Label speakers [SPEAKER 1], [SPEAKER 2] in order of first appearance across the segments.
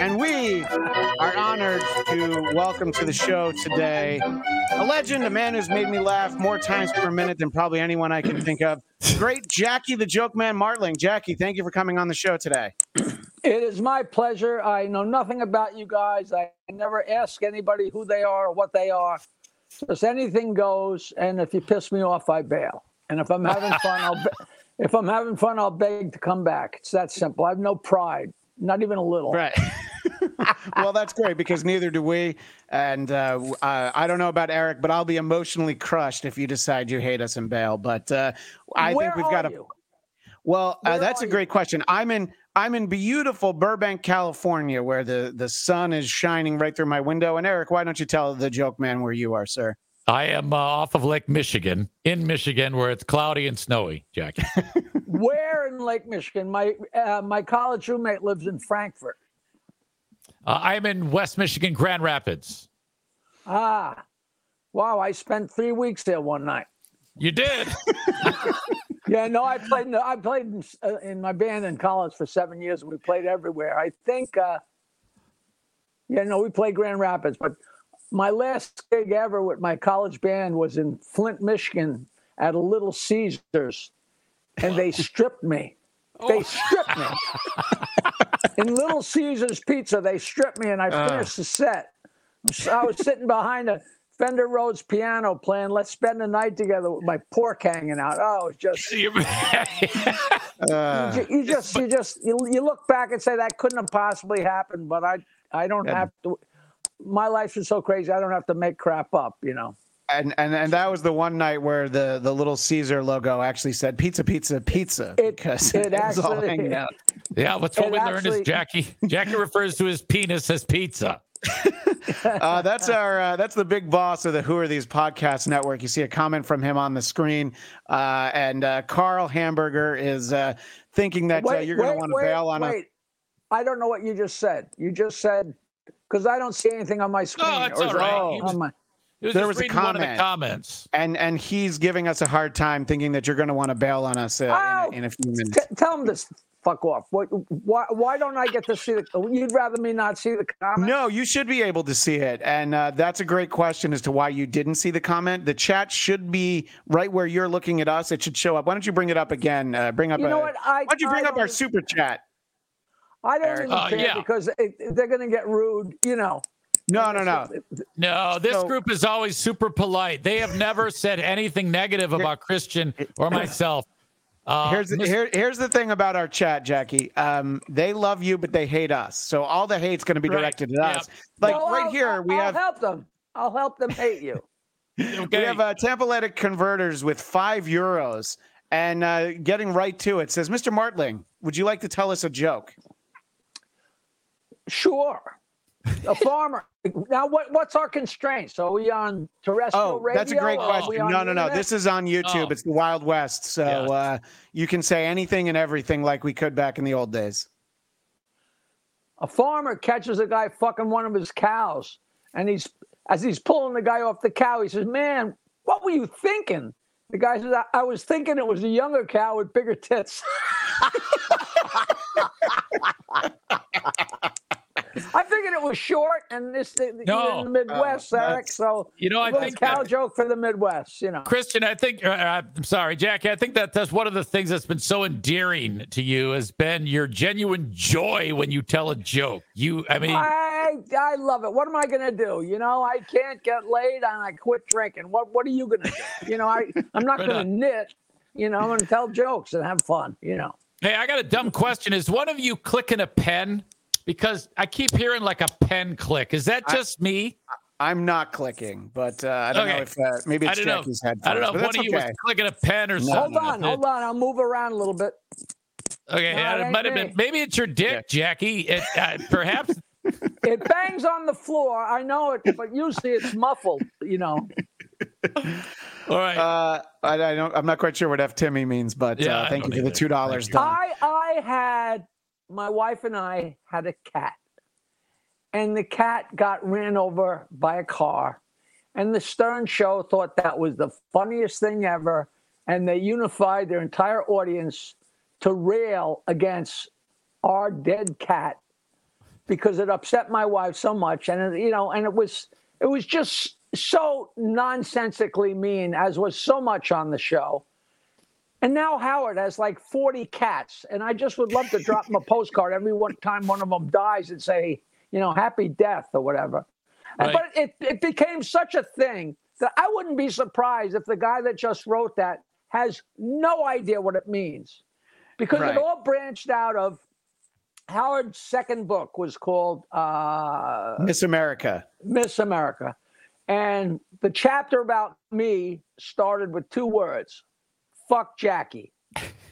[SPEAKER 1] And
[SPEAKER 2] we are honored to welcome to the show today a legend, a man who's made me laugh more times per minute than probably anyone I can think of. Great Jackie the Joke Man Martling. Jackie, thank you for coming on the show today.
[SPEAKER 3] It is my pleasure. I know nothing about you guys. I never ask anybody who they are or what they are. Just anything goes, and if you piss me off, I bail. And if I'm having fun, I'll be- if I'm having fun, I'll beg to come back. It's that simple. I have no pride, not even a little.
[SPEAKER 2] Right. well, that's great because neither do we. And uh, uh, I don't know about Eric, but I'll be emotionally crushed if you decide you hate us and bail. But uh, I
[SPEAKER 3] Where
[SPEAKER 2] think we've got
[SPEAKER 3] are
[SPEAKER 2] a.
[SPEAKER 3] you?
[SPEAKER 2] Well, uh, that's
[SPEAKER 3] are
[SPEAKER 2] a
[SPEAKER 3] you?
[SPEAKER 2] great question. I'm in. I'm in beautiful Burbank, California, where the the sun is shining right through my window. And Eric, why don't you tell the joke man where you are, sir?
[SPEAKER 4] I am uh, off of Lake Michigan, in Michigan, where it's cloudy and snowy, Jackie.
[SPEAKER 3] Where in Lake Michigan? My uh, my college roommate lives in Frankfort.
[SPEAKER 4] Uh, I'm in West Michigan, Grand Rapids.
[SPEAKER 3] Ah, wow! I spent three weeks there one night.
[SPEAKER 4] You did?
[SPEAKER 3] Yeah, no, I played. In I played in, uh, in my band in college for seven years. We played everywhere. I think. Uh, yeah, no, we played Grand Rapids, but my last gig ever with my college band was in Flint, Michigan, at a Little Caesars, and they stripped me. They stripped me. in Little Caesars Pizza, they stripped me, and I finished the set. So I was sitting behind a Fender Rhodes piano playing "Let's Spend the Night Together" with my pork hanging out. Oh, it was just
[SPEAKER 4] You-
[SPEAKER 2] Uh,
[SPEAKER 3] you, just you just you, you look back and say that couldn't have possibly happened but i i don't have to my life is so crazy i don't have to make crap up you know
[SPEAKER 2] and and and that was the one night where the the little Caesar logo actually said "pizza, pizza, pizza"
[SPEAKER 3] It-
[SPEAKER 2] because
[SPEAKER 3] it
[SPEAKER 2] was all
[SPEAKER 3] actually-
[SPEAKER 2] hanging out.
[SPEAKER 4] yeah, what's what
[SPEAKER 3] And
[SPEAKER 4] we learned is Jackie. Jackie refers to his penis as pizza.
[SPEAKER 2] Uh, that's our uh, that's the big boss of the Who Are These Podcast Network. You see a comment from him on the screen, uh, and uh, Carl Hamburger is uh, thinking that uh, you're going to want to bail on a.
[SPEAKER 3] wait. i don't know what you just said you just said because i don't see anything on my screen
[SPEAKER 4] that's
[SPEAKER 3] or is
[SPEAKER 4] all
[SPEAKER 3] it
[SPEAKER 4] right.
[SPEAKER 3] on
[SPEAKER 4] He was-
[SPEAKER 3] my-
[SPEAKER 4] He was
[SPEAKER 2] There
[SPEAKER 4] just
[SPEAKER 2] was a
[SPEAKER 4] reading one of the
[SPEAKER 2] comment.
[SPEAKER 4] comments.
[SPEAKER 2] And and he's giving us a hard time, thinking that you're going to want to bail on us uh, in,
[SPEAKER 3] Oh,
[SPEAKER 2] a, in a few minutes.
[SPEAKER 3] T- tell him this fuck off what, why, why don't i get to see the you'd rather me not see the comment
[SPEAKER 2] No, you should be able to see it, and uh, that's a great question as to why you didn't see the comment. The chat should be right where you're looking at us. It should show up. Why don't you bring it up again? Uh, bring up.
[SPEAKER 3] You know
[SPEAKER 2] a-
[SPEAKER 3] what? I-
[SPEAKER 2] why don't you bring
[SPEAKER 3] I
[SPEAKER 2] up our super chat?
[SPEAKER 3] i don't
[SPEAKER 2] Eric.
[SPEAKER 3] even
[SPEAKER 4] Uh,
[SPEAKER 3] care
[SPEAKER 4] yeah.
[SPEAKER 3] because it, they're going to get rude you know
[SPEAKER 2] No, no, no.
[SPEAKER 4] No, this
[SPEAKER 2] So-
[SPEAKER 4] group is always super polite. They have never said anything negative about Christian or myself. Uh,
[SPEAKER 2] Here's the, here, here's the thing about our chat, Jackie. Um, they love you, but they hate us. So all the hate's going to be
[SPEAKER 4] Right.
[SPEAKER 2] directed at
[SPEAKER 4] Yeah.
[SPEAKER 2] us. Like
[SPEAKER 3] Well,
[SPEAKER 2] right
[SPEAKER 3] I'll-
[SPEAKER 2] here,
[SPEAKER 3] I'll,
[SPEAKER 2] we
[SPEAKER 3] I'll
[SPEAKER 2] have
[SPEAKER 3] help them. I'll help them hate you.
[SPEAKER 2] we
[SPEAKER 4] okay.
[SPEAKER 2] have uh, Tampaletic converters with five euros, and uh, getting right to it says, Mr. Martling, would you like to tell us a joke?
[SPEAKER 3] Sure. A farmer. Now, what, what's our constraints? So are we on terrestrial
[SPEAKER 2] Oh,
[SPEAKER 3] radio?
[SPEAKER 2] that's a great
[SPEAKER 3] or are we
[SPEAKER 2] question.
[SPEAKER 3] on
[SPEAKER 2] No, no, no. This is on YouTube.
[SPEAKER 4] Oh.
[SPEAKER 2] It's the Wild West. So
[SPEAKER 4] Yes.
[SPEAKER 2] uh, you can say anything and everything like we could back in the old days.
[SPEAKER 3] a farmer catches a guy fucking one of his cows, and he's as he's pulling the guy off the cow, he says, "Man, what were you thinking?" The guy says, "I, I was thinking it was a younger cow with bigger tits." I figured it was short, and this you're
[SPEAKER 4] No.
[SPEAKER 3] in the uh, Midwest,
[SPEAKER 2] Oh,
[SPEAKER 3] Eric. So
[SPEAKER 4] You know, I think uh,
[SPEAKER 3] cow
[SPEAKER 4] that-
[SPEAKER 3] joke for the Midwest. You know.
[SPEAKER 4] Christian, I think uh, uh, I'm sorry, Jackie. I think that that's one of the things that's been so endearing to you has been your genuine joy when you tell a joke. You, I mean,
[SPEAKER 3] I I love it. What am I gonna do? You know, I can't get laid and I quit drinking. What what are you gonna do? You know, I I'm not
[SPEAKER 4] Right
[SPEAKER 3] gonna knit. You know, I'm gonna tell jokes and have fun. You know.
[SPEAKER 4] hey, I got a dumb question. Is one of you clicking a pen? Because I keep hearing like a pen click. Is that
[SPEAKER 2] I-
[SPEAKER 4] just me?
[SPEAKER 2] I'm not clicking, but uh, I don't know if uh, maybe it's. Jackie's headphones.
[SPEAKER 4] I don't know
[SPEAKER 2] but
[SPEAKER 4] if one
[SPEAKER 2] that's
[SPEAKER 4] of you
[SPEAKER 2] okay.
[SPEAKER 4] was clicking a pen or
[SPEAKER 2] No,
[SPEAKER 4] something.
[SPEAKER 3] Hold on, hold on. I'll move around a little bit.
[SPEAKER 4] Okay,
[SPEAKER 3] No, it
[SPEAKER 4] it might have been. Maybe it's your dick, Jackie. It, uh, perhaps.
[SPEAKER 3] It bangs on the floor. I know it, but usually it's muffled. You know.
[SPEAKER 4] All right.
[SPEAKER 2] Uh, I, I don't. I'm not quite sure what F Timmy means, but
[SPEAKER 4] Yeah,
[SPEAKER 2] uh, thank you
[SPEAKER 4] don't
[SPEAKER 2] for the two dollars,
[SPEAKER 4] Thank
[SPEAKER 3] I I had my wife and I had a cat, and the cat got ran over by a car. And the Stern Show thought that was the funniest thing ever. And they unified their entire audience to rail against our dead cat because it upset my wife so much. And, it, you know, and it was, it was just so nonsensically mean, as was so much on the show. And now Howard has like 40 cats. And I just would love to drop him a postcard every one time one of them dies and say, you know, happy death or whatever. Right. But it, it became such a thing that I wouldn't be surprised if the guy that just wrote that has no idea what it means. Because right. it all branched out of Howard's second book was called uh,
[SPEAKER 2] Miss America.
[SPEAKER 3] Miss America. And the chapter about me started with two words fuck Jackie.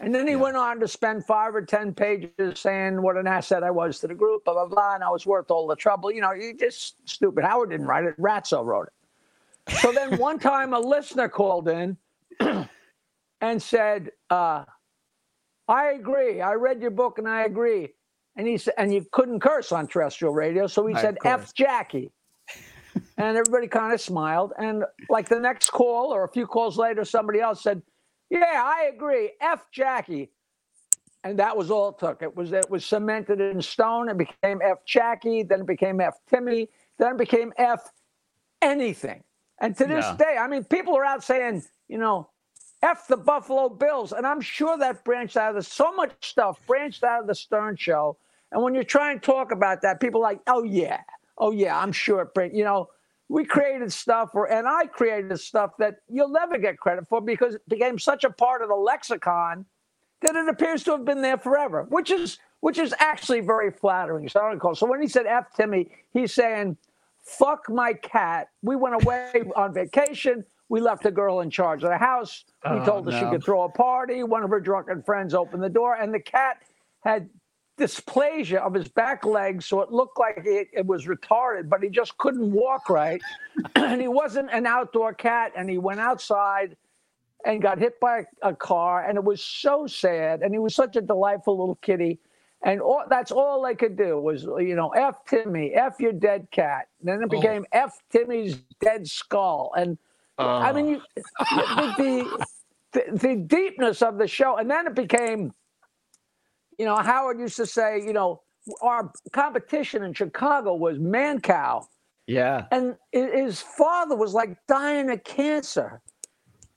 [SPEAKER 3] And then he yeah. went on to spend five or 10 pages saying what an asset I was to the group, blah, blah, blah. And I was worth all the trouble. You know, you just stupid. Howard didn't write it, Ratso wrote it. So then one time a listener called in and said, uh, I agree. I read your book and I agree. And he said, and you couldn't curse on terrestrial radio. So he said, F Jackie. and everybody kind of smiled. And like the next call or a few calls later, somebody else said, Yeah, I agree. F Jackie. And that was all it took. It was it was cemented in stone. It became F Jackie, then it became F Timmy, then it became F anything. And to this yeah. day, I mean, people are out saying, you know, F the Buffalo Bills. And I'm sure that branched out of the, so much stuff branched out of the Stern show. And when you try and talk about that, people are like, oh, yeah, oh, yeah, I'm sure. It branched, you know, we created stuff, or, and I created stuff that you'll never get credit for because it became such a part of the lexicon that it appears to have been there forever, which is which is actually very flattering. So when he said F Timmy, he's saying, fuck my cat. We went away on vacation. We left a girl in charge of the house. We oh, told her no. she could throw a party. One of her drunken friends opened the door, and the cat had dysplasia of his back legs, so it looked like it, it was retarded, but he just couldn't walk right. and he wasn't an outdoor cat, and he went outside and got hit by a, a car, and it was so sad. And he was such a delightful little kitty. And all, that's all they could do was, you know, F Timmy, F your dead cat. And then it oh. became oh. F Timmy's dead skull. And uh. I mean, you, the, the, the deepness of the show. And then it became, you know, Howard used to say, you know, our competition in Chicago was Mancow.
[SPEAKER 2] Yeah.
[SPEAKER 3] And his father was like dying of cancer.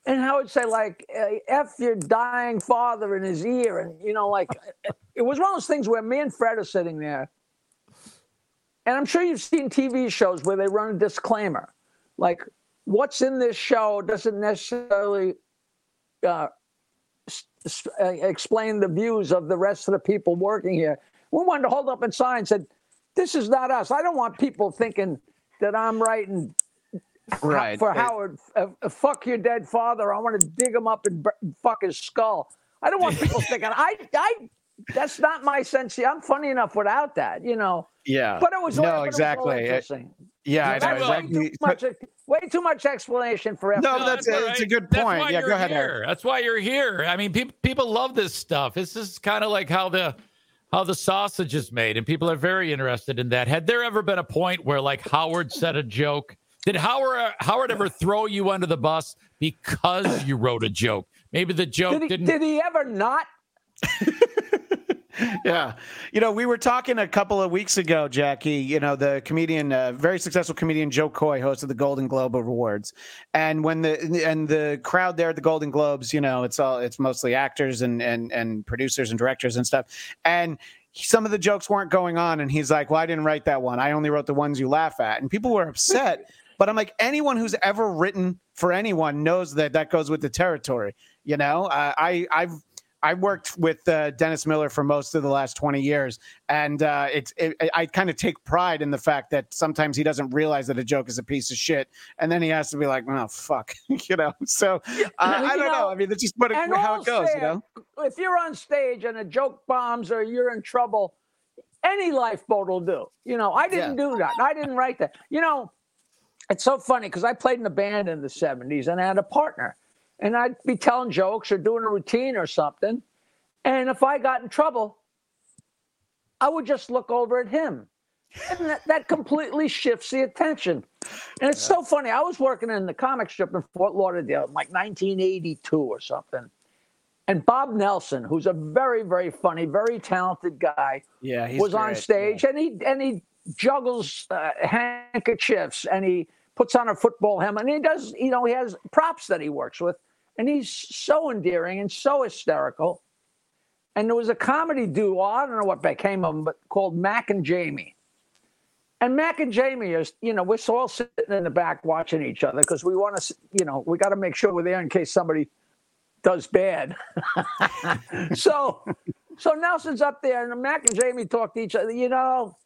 [SPEAKER 3] And Howard would say, like, F your dying father in his ear. And, you know, like, it was one of those things where me and Fred are sitting there. And I'm sure you've seen TV shows where they run a disclaimer. Like, what's in this show doesn't necessarily uh, explain the views of the rest of the people working here. We wanted to hold up a sign and said, "This is not us." I don't want people thinking that I'm writing right. for Howard. Uh, uh, fuck your dead father. I want to dig him up and fuck his skull. I don't want people thinking I. I. That's not my sense. I'm funny enough without that, you know.
[SPEAKER 2] Yeah.
[SPEAKER 3] But it was
[SPEAKER 2] no exactly. It, yeah, I know exactly.
[SPEAKER 3] Much, way too much explanation for
[SPEAKER 2] everything. No, that's, no, that's a, a good point. Yeah, go ahead.
[SPEAKER 4] Here. That's why you're here. I mean, people people love this stuff. This is kind of like how the how the sausage is made, and people are very interested in that. Had there ever been a point where like Howard said a joke? Did Howard uh, Howard ever throw you under the bus because you wrote a joke? Maybe the joke
[SPEAKER 3] did he,
[SPEAKER 4] didn't.
[SPEAKER 3] Did he ever not?
[SPEAKER 2] yeah. You know, we were talking a couple of weeks ago, Jackie, you know, the comedian, uh, very successful comedian Jo Koy hosted the Golden Globe Awards. And when the and the crowd there at the Golden Globes, you know, it's all it's mostly actors and and and producers and directors and stuff. And some of the jokes weren't going on and he's like, "Well, I didn't write that one. I only wrote the ones you laugh at." And people were upset. But I'm like, anyone who's ever written for anyone knows that that goes with the territory. You know, uh, I I've I worked with uh, Dennis Miller for most of the last 20 years, and uh, it's it, I kind of take pride in the fact that sometimes he doesn't realize that a joke is a piece of shit, and then he has to be like, "Oh fuck," you know. So uh, I don't know, know. I mean, it's just what it, how it goes, you know.
[SPEAKER 3] If you're on stage and a joke bombs or you're in trouble, any lifeboat will do. You know, I didn't yeah. do that. I didn't write that. You know, it's so funny because I played in a band in the 70s and I had a partner and I'd be telling jokes or doing a routine or something. And if I got in trouble, I would just look over at him And that, that completely shifts the attention. And it's so funny. I was working in the comic strip in Fort Lauderdale in like 1982 or something. And Bob Nelson, who's a very, very funny, very talented guy,
[SPEAKER 2] Yeah,
[SPEAKER 3] was on
[SPEAKER 2] great.
[SPEAKER 3] stage and he and he juggles uh, handkerchiefs and he puts on a football helmet and he does you know he has props that he works with and he's so endearing and so hysterical and there was a comedy duo i don't know what became of them, but called Mack and jamie and Mack and jamie is you know we're all sitting in the back watching each other because we want to you know we got to make sure we're there in case somebody does bad so so Nelson's up there, and Mack and Jamie talk to each other. You know,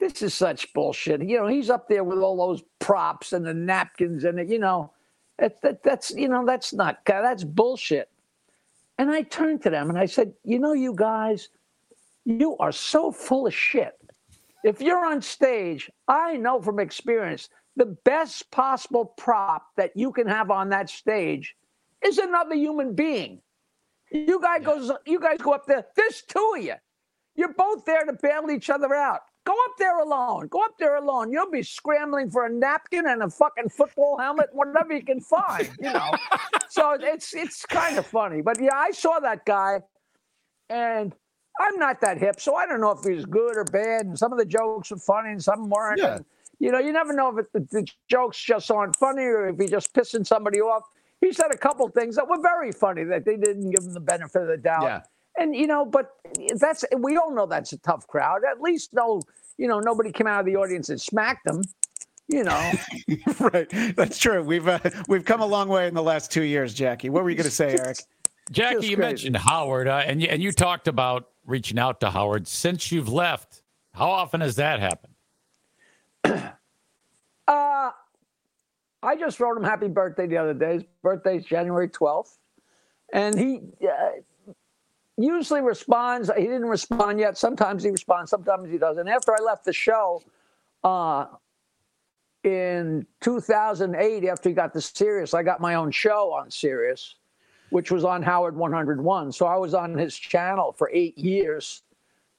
[SPEAKER 3] this is such bullshit. You know, he's up there with all those props and the napkins, and it, you know, that, that that's you know that's not that's bullshit. And I turned to them and I said, you know, you guys, you are so full of shit. If you're on stage, I know from experience the best possible prop that you can have on that stage is another human being. You guys goes, you guys go up there. There's two of you. You're both there to bail each other out. Go up there alone. Go up there alone. You'll be scrambling for a napkin and a fucking football helmet, whatever you can find. You know. so it's it's kind of funny, but yeah, I saw that guy, and I'm not that hip, so I don't know if he's good or bad. And some of the jokes were funny, and some weren't.
[SPEAKER 2] Yeah.
[SPEAKER 3] And, you know, you never know if it, the jokes just aren't funny or if he's just pissing somebody off. He said a couple things that were very funny that they didn't give him the benefit of the doubt.
[SPEAKER 2] Yeah.
[SPEAKER 3] And you know, but that's we all know that's a tough crowd. At least though, you know, nobody came out of the audience and smacked them. You know,
[SPEAKER 2] right. That's true. We've uh, we've come a long way in the last two years, Jackie. What were you going to say, Eric?
[SPEAKER 4] Jackie,
[SPEAKER 3] Just
[SPEAKER 4] you
[SPEAKER 3] crazy.
[SPEAKER 4] mentioned Howard, uh, and you, and you talked about reaching out to Howard since you've left. How often has that happened?
[SPEAKER 3] uh, I just wrote him happy birthday the other day. His birthday's January twelfth, and he uh, usually responds. He didn't respond yet. Sometimes he responds. Sometimes he doesn't. After I left the show, uh, in 2008, after he got to Sirius, I got my own show on Sirius, which was on Howard 101. So I was on his channel for eight years,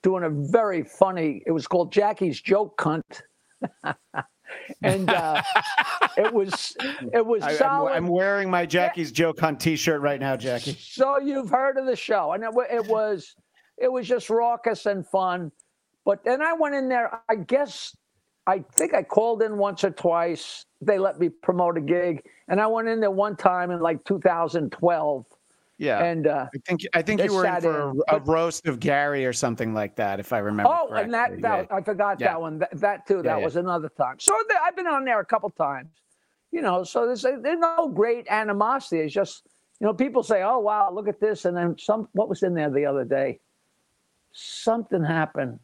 [SPEAKER 3] doing a very funny. It was called Jackie's Joke Cunt, and uh, it was it was
[SPEAKER 2] I,
[SPEAKER 3] solid.
[SPEAKER 2] I'm wearing my Jackie's Joke Hunt T-shirt right now, Jackie.
[SPEAKER 3] So you've heard of the show, and it, it was it was just raucous and fun. But then I went in there. I guess I think I called in once or twice. They let me promote a gig, and I went in there one time in like 2012.
[SPEAKER 2] Yeah.
[SPEAKER 3] And uh,
[SPEAKER 2] I think I think you were in for
[SPEAKER 3] in,
[SPEAKER 2] a, a roast of Gary or something like that, if I remember.
[SPEAKER 3] oh, and that, that
[SPEAKER 2] Yeah.
[SPEAKER 3] I forgot
[SPEAKER 2] Yeah.
[SPEAKER 3] that one. That, that too. That
[SPEAKER 2] yeah.
[SPEAKER 3] was another time. So th- I've been on there a couple times. You know, so there's there's no great animosity. It's just you know people say, "Oh wow, look at this," and then some. What was in there the other day? Something happened.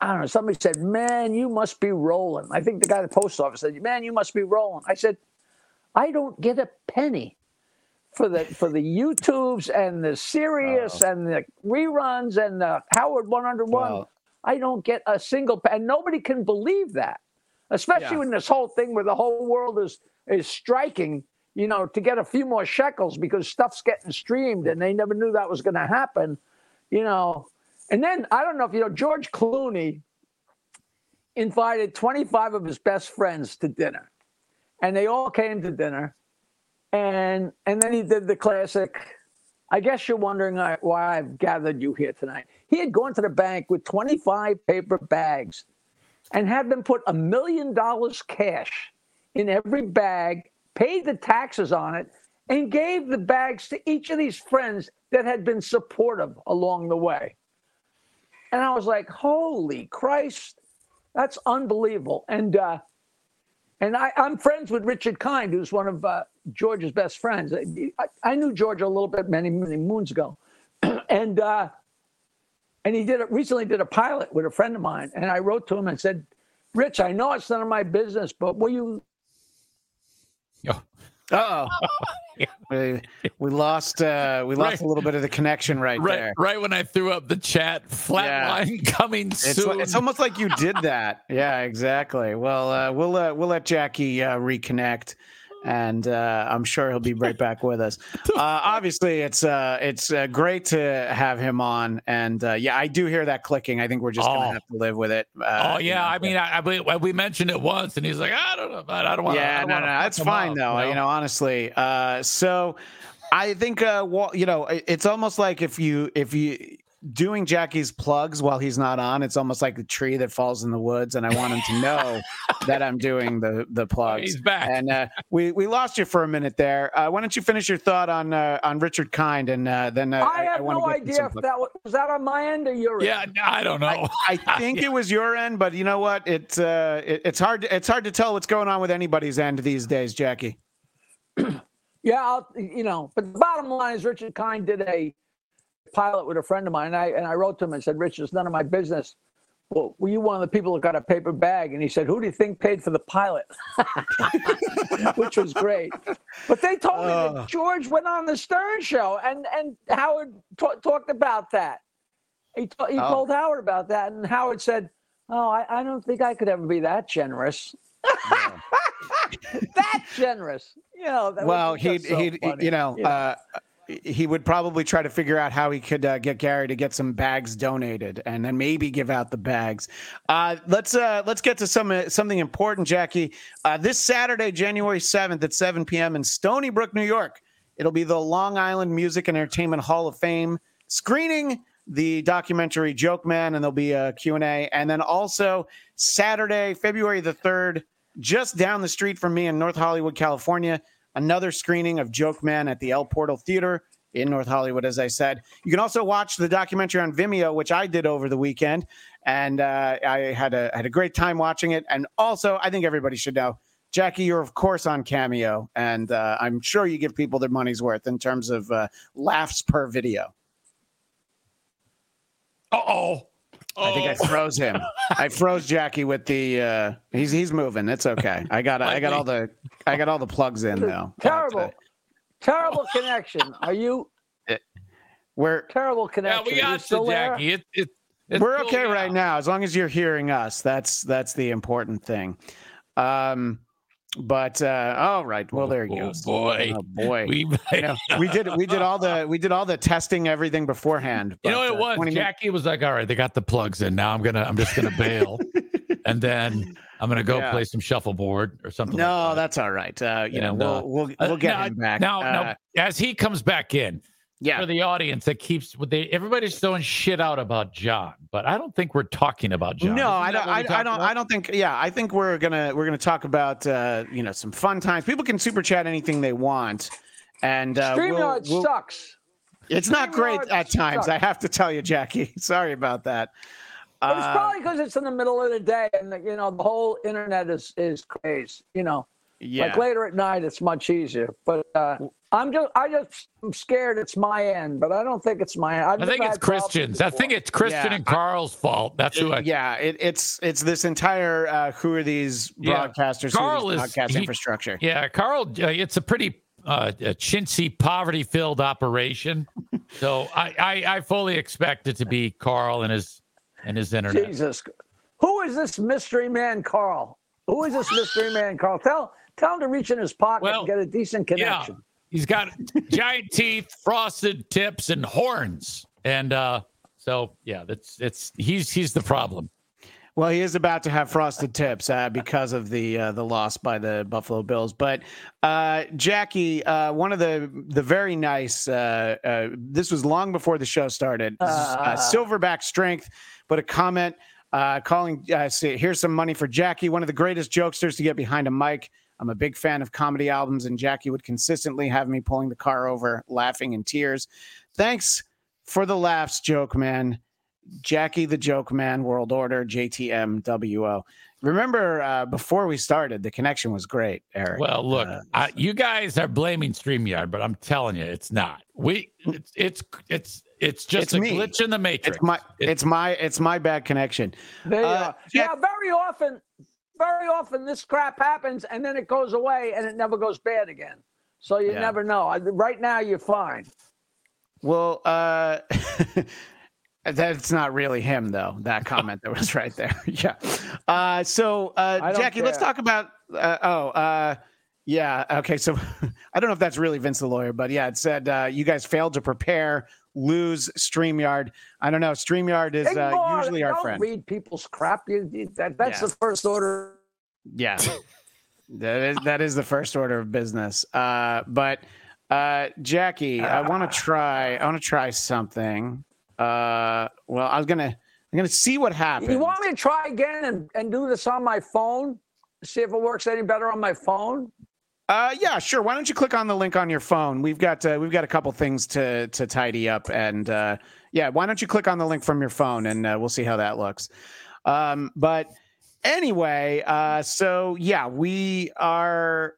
[SPEAKER 3] I don't know. Somebody said, "Man, you must be rolling." I think the guy at the post office said, "Man, you must be rolling." I said, "I don't get a penny for the for the YouTubes and the Sirius oh. and the reruns and the Howard 101.
[SPEAKER 2] Well-
[SPEAKER 3] I don't get a single and nobody can believe that, especially
[SPEAKER 2] Yeah.
[SPEAKER 3] when this whole thing where the whole world is is striking. You know, to get a few more shekels because stuff's getting streamed, and they never knew that was going to happen. You know, and then I don't know if you know George Clooney invited 25 of his best friends to dinner, and they all came to dinner and and then he did the classic. I guess you're wondering uh, why I've gathered you here tonight. He had gone to the bank with 25 paper bags and had them put a million dollars cash in every bag, paid the taxes on it, and gave the bags to each of these friends that had been supportive along the way. And I was like, holy Christ, that's unbelievable. And uh, and I, I'm friends with Richard Kind, who's one of uh, George's best friends. I, I knew George a little bit many, many moons ago, and uh, and he did a, recently did a pilot with a friend of mine, and I wrote to him and said, "Rich, I know it's none of my business, but will you
[SPEAKER 4] Oh,
[SPEAKER 2] Uh oh. we, we lost uh we lost
[SPEAKER 4] Right.
[SPEAKER 2] a little bit of the connection right,
[SPEAKER 4] right,
[SPEAKER 2] there.
[SPEAKER 4] right when I threw up the chat, flatline coming
[SPEAKER 2] It's,
[SPEAKER 4] soon.
[SPEAKER 2] it's almost like you did that. Yeah, exactly. Well, uh, we'll uh, we'll let Jackie uh, reconnect, and uh, I'm sure he'll be right back with us. Uh, obviously, it's uh, it's uh, great to have him on, and uh, yeah, I do hear that clicking. I think we're just
[SPEAKER 4] Oh.
[SPEAKER 2] gonna have to live with it. Uh,
[SPEAKER 4] oh
[SPEAKER 2] you
[SPEAKER 4] yeah,
[SPEAKER 2] know,
[SPEAKER 4] I mean, I, I we- mentioned it once, and he's like, I don't know, but I don't want. To.
[SPEAKER 2] Yeah, no, no, that's fine though. You know, honestly. Uh, so I think, uh, you know, it's almost like if you if you doing Jackie's plugs while he's not on, it's almost like the tree that falls in the woods, and I want him to know that I'm doing the the plugs.
[SPEAKER 4] he's back.
[SPEAKER 2] And uh, we we lost you for a minute there. Uh, why don't you finish your thought on uh, on Richard Kind, and uh, then uh,
[SPEAKER 3] I have
[SPEAKER 2] wanna
[SPEAKER 3] no idea if that was, was that on my end or your
[SPEAKER 4] Yeah,
[SPEAKER 3] end.
[SPEAKER 4] I don't know.
[SPEAKER 2] I think it was your end, but you know what? It's uh, it, it's hard. It's hard to tell what's going on with anybody's end these days, Jackie.
[SPEAKER 3] Yeah, I'll, you know, but the bottom line is Richard Kind did a pilot with a friend of mine, and I and I wrote to him and said, Rich, it's none of my business. Well, were you one of the people that got a paper bag? And he said, Who do you think paid for the pilot? Which was great. But they told me
[SPEAKER 2] Oh.
[SPEAKER 3] that George went on the Stern show, and and Howard ta- talked about that. He ta- he
[SPEAKER 2] Oh.
[SPEAKER 3] told Howard about that, and Howard said, "Oh, I, I don't think I could ever be that generous." that generous, you know. That
[SPEAKER 2] well, he
[SPEAKER 3] so
[SPEAKER 2] he you know uh, he would probably try to figure out how he could uh, get Gary to get some bags donated, and then maybe give out the bags. Uh, let's uh, let's get to some uh, something important, Jackie. Uh, this Saturday, January seventh at seven p.m. in Stony Brook, New York, it'll be the Long Island Music and Entertainment Hall of Fame screening the documentary Jokeman, and there'll be a Q&A. And then also Saturday, February the 3rd, just down the street from me in North Hollywood, California, another screening of Jokeman at the El Portal Theater in North Hollywood, as I said. You can also watch the documentary on Vimeo, which I did over the weekend. And uh, I had a, had a great time watching it. And also, I think everybody should know, Jackie, you're of course on Cameo. And uh, I'm sure you give people their money's worth in terms of uh, laughs per video.
[SPEAKER 4] Uh oh.
[SPEAKER 2] I think I froze him. I froze Jackie with the. Uh, he's he's moving. It's okay. I got I got all the I got all the plugs in though.
[SPEAKER 3] terrible,
[SPEAKER 2] But, uh,
[SPEAKER 3] terrible connection. Are you
[SPEAKER 2] we're
[SPEAKER 3] terrible
[SPEAKER 4] Yeah,
[SPEAKER 3] connection?
[SPEAKER 4] we
[SPEAKER 3] Are
[SPEAKER 4] got
[SPEAKER 3] still
[SPEAKER 4] you. Jackie. It, it, it's
[SPEAKER 2] we're okay
[SPEAKER 4] now.
[SPEAKER 2] right now as long as you're hearing us. That's that's the important thing. Um, but uh, all right. Well, there he
[SPEAKER 4] Oh,
[SPEAKER 2] goes.
[SPEAKER 4] boy.
[SPEAKER 2] Oh boy.
[SPEAKER 4] We,
[SPEAKER 2] You know, we did we did all the we did all the testing everything beforehand.
[SPEAKER 4] you know it
[SPEAKER 2] uh,
[SPEAKER 4] was?
[SPEAKER 2] 20 min-
[SPEAKER 4] Jackie was like, "All right, they got the plugs in. Now I'm gonna, I'm just gonna bail, and then I'm gonna go
[SPEAKER 2] Yeah.
[SPEAKER 4] play some shuffleboard or something."
[SPEAKER 2] No,
[SPEAKER 4] like that.
[SPEAKER 2] that's all right. Uh, you know, we'll
[SPEAKER 4] uh,
[SPEAKER 2] we'll
[SPEAKER 4] Uh,
[SPEAKER 2] we'll get
[SPEAKER 4] now,
[SPEAKER 2] him back.
[SPEAKER 4] Now,
[SPEAKER 2] Uh,
[SPEAKER 4] now, as he comes back in,
[SPEAKER 2] yeah.
[SPEAKER 4] for the audience that keeps they everybody's throwing shit out about John, but I don't think we're talking about John.
[SPEAKER 2] No, I don't. I, I don't.
[SPEAKER 4] about?
[SPEAKER 2] I don't think. Yeah, I think we're gonna we're gonna talk about uh, you know some fun times. People can super chat anything they want, and uh, we'll- we'll-
[SPEAKER 3] sucks.
[SPEAKER 2] It's not great at times.
[SPEAKER 3] sucks.
[SPEAKER 2] I have to tell you, Jackie. Sorry about that.
[SPEAKER 3] But it's
[SPEAKER 2] Uh,
[SPEAKER 3] probably because it's in the middle of the day, and the, you know the whole internet is is crazy. You know,
[SPEAKER 2] yeah.
[SPEAKER 3] like later at night, it's much easier. But uh, I'm just I just, I'm scared it's my end, but I don't think it's my. I've
[SPEAKER 4] I think it's Christian's. I think it's Christian
[SPEAKER 2] Yeah,
[SPEAKER 4] and Carl's fault. That's who I.
[SPEAKER 2] yeah, it, it's it's this entire uh, who are these
[SPEAKER 4] Yeah.
[SPEAKER 2] broadcasters?
[SPEAKER 4] Carl
[SPEAKER 2] who are these
[SPEAKER 4] is-
[SPEAKER 2] podcast
[SPEAKER 4] he-
[SPEAKER 2] infrastructure.
[SPEAKER 4] Yeah, Carl. Uh, it's a pretty uh, a chintzy, poverty-filled operation. so I, I, I fully expect it to be Carl and his and his internet.
[SPEAKER 3] Jesus, who is this mystery man, Carl? Who is this mystery man, Carl? Tell tell him to reach in his pocket
[SPEAKER 4] Well,
[SPEAKER 3] and get a decent connection.
[SPEAKER 4] Yeah,
[SPEAKER 3] connection.
[SPEAKER 4] he's got giant teeth, frosted tips, and horns. And uh, so yeah, that's it's he's he's the problem.
[SPEAKER 2] Well, he is about to have frosted tips uh, because of the uh, the loss by the Buffalo Bills. But uh, Jackie, uh, one of the the very nice. Uh, uh, this was long before the show started. This uh,
[SPEAKER 3] Ah.
[SPEAKER 2] Silverback Strength, but a comment uh, calling. Uh, say, here's some money for Jackie, one of the greatest jokesters to get behind a mic. I'm a big fan of comedy albums, and Jackie would consistently have me pulling the car over, laughing in tears. Thanks for the laughs, joke man. Jackie the Joke Man, World Order, JTMWO. Remember, uh, before we started, the connection was great, Eric.
[SPEAKER 4] Well, look,
[SPEAKER 2] Uh,
[SPEAKER 4] I, you guys are blaming Streamyard, but I'm telling you, it's not. We it's it's it's, it's just
[SPEAKER 2] It's
[SPEAKER 4] a
[SPEAKER 2] me.
[SPEAKER 4] glitch in the matrix.
[SPEAKER 2] it's my
[SPEAKER 4] It-
[SPEAKER 2] it's my it's my bad connection.
[SPEAKER 3] There you
[SPEAKER 2] Uh,
[SPEAKER 3] are. Yeah, very often, very often this crap happens and then it goes away and it never goes bad again. So you
[SPEAKER 2] Yeah.
[SPEAKER 3] never know. Right now, you're fine.
[SPEAKER 2] Well, uh, that's not really him though. That comment that was right there. yeah. Uh, so, uh, Jackie, let's talk about. Uh, oh, uh, Yeah. Okay. So I don't know if that's really Vince the lawyer, but yeah, it said uh, you guys failed to prepare, lose Streamyard. I don't know. Streamyard is uh, usually our
[SPEAKER 3] Don't
[SPEAKER 2] friend.
[SPEAKER 3] Read people's crap. You, you- that, that's
[SPEAKER 2] Yeah.
[SPEAKER 3] the first order.
[SPEAKER 2] Yeah. that is that is the first order of business. Uh, but uh, Jackie, I want to try. I want to try something. Uh, well, I was gonna. I'm gonna see what happens.
[SPEAKER 3] You want me to try again and, and do this on my phone? See if it works any better on my phone?
[SPEAKER 2] Uh, yeah, sure. Why don't you click on the link on your phone? We've got uh, we've got a couple things to to tidy up, and uh, yeah, why don't you click on the link from your phone, and uh, we'll see how that looks. Um, but anyway, uh, so yeah, we are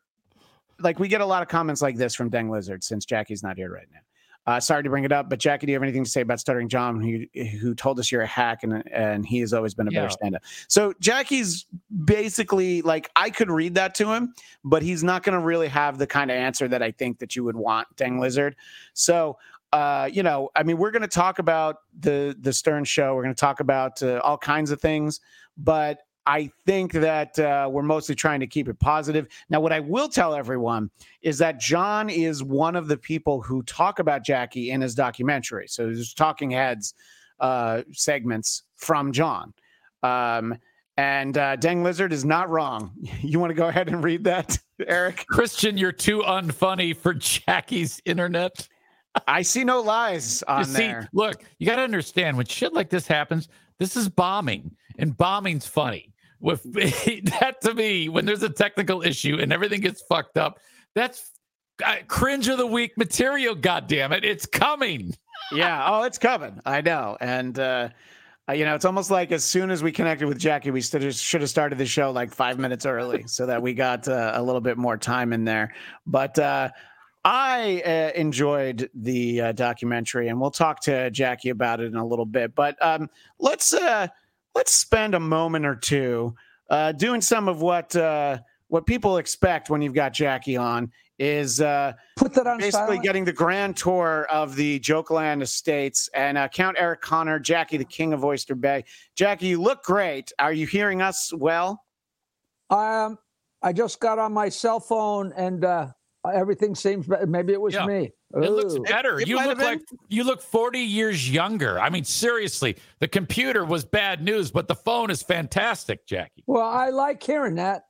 [SPEAKER 2] like we get a lot of comments like this from Deng Lizard since Jackie's not here right now. Uh, sorry to bring it up, but Jackie, do you have anything to say about Stuttering John, who who told us you're a hack and and he has always been a better stand-up? So Jackie's basically like I could read that to him, but he's not going to really have the kind of answer that I think that you would want, Dang Lizard. So uh, you know, I mean, we're going to talk about the the Stern Show. We're going to talk about uh, all kinds of things, but I think that uh, we're mostly trying to keep it positive. Now, what I will tell everyone is that John is one of the people who talk about Jackie in his documentary. So there's Talking Heads uh, segments from John. Um, and uh, Deng Lizard is not wrong. You want to go ahead and read that, Eric?
[SPEAKER 4] Christian, you're too unfunny for Jackie's internet.
[SPEAKER 2] I see no lies on
[SPEAKER 4] you see,
[SPEAKER 2] there.
[SPEAKER 4] look, you got to understand when shit like this happens, this is bombing, and bombing's funny. With that to me, when there's a technical issue and everything gets fucked up, that's cringe of the week material. God damn it, it's coming.
[SPEAKER 2] yeah. Oh, it's coming. I know. And, uh, uh, you know, it's almost like as soon as we connected with Jackie, we should have started the show like five minutes early so that we got uh, a little bit more time in there. But uh, I uh, enjoyed the uh, documentary, and we'll talk to Jackie about it in a little bit. But um, let's uh, let's spend a moment or two uh, doing some of what uh, what people expect when you've got Jackie on. Is uh,
[SPEAKER 3] Put that on
[SPEAKER 2] basically
[SPEAKER 3] silent.
[SPEAKER 2] getting the grand tour of the Jokeland Estates and uh, Count Eric Connor, Jackie, the King of Oyster Bay. Jackie, you look great. Are you hearing us well?
[SPEAKER 3] Um, I just got on my cell phone and uh, everything seems better. Maybe it was
[SPEAKER 4] Yeah.
[SPEAKER 3] me.
[SPEAKER 4] It looks better.
[SPEAKER 2] it
[SPEAKER 4] you
[SPEAKER 2] might
[SPEAKER 4] look like you look 40 years younger. I mean, seriously, the computer was bad news, but the phone is fantastic, Jackie.
[SPEAKER 3] Well, I like hearing that.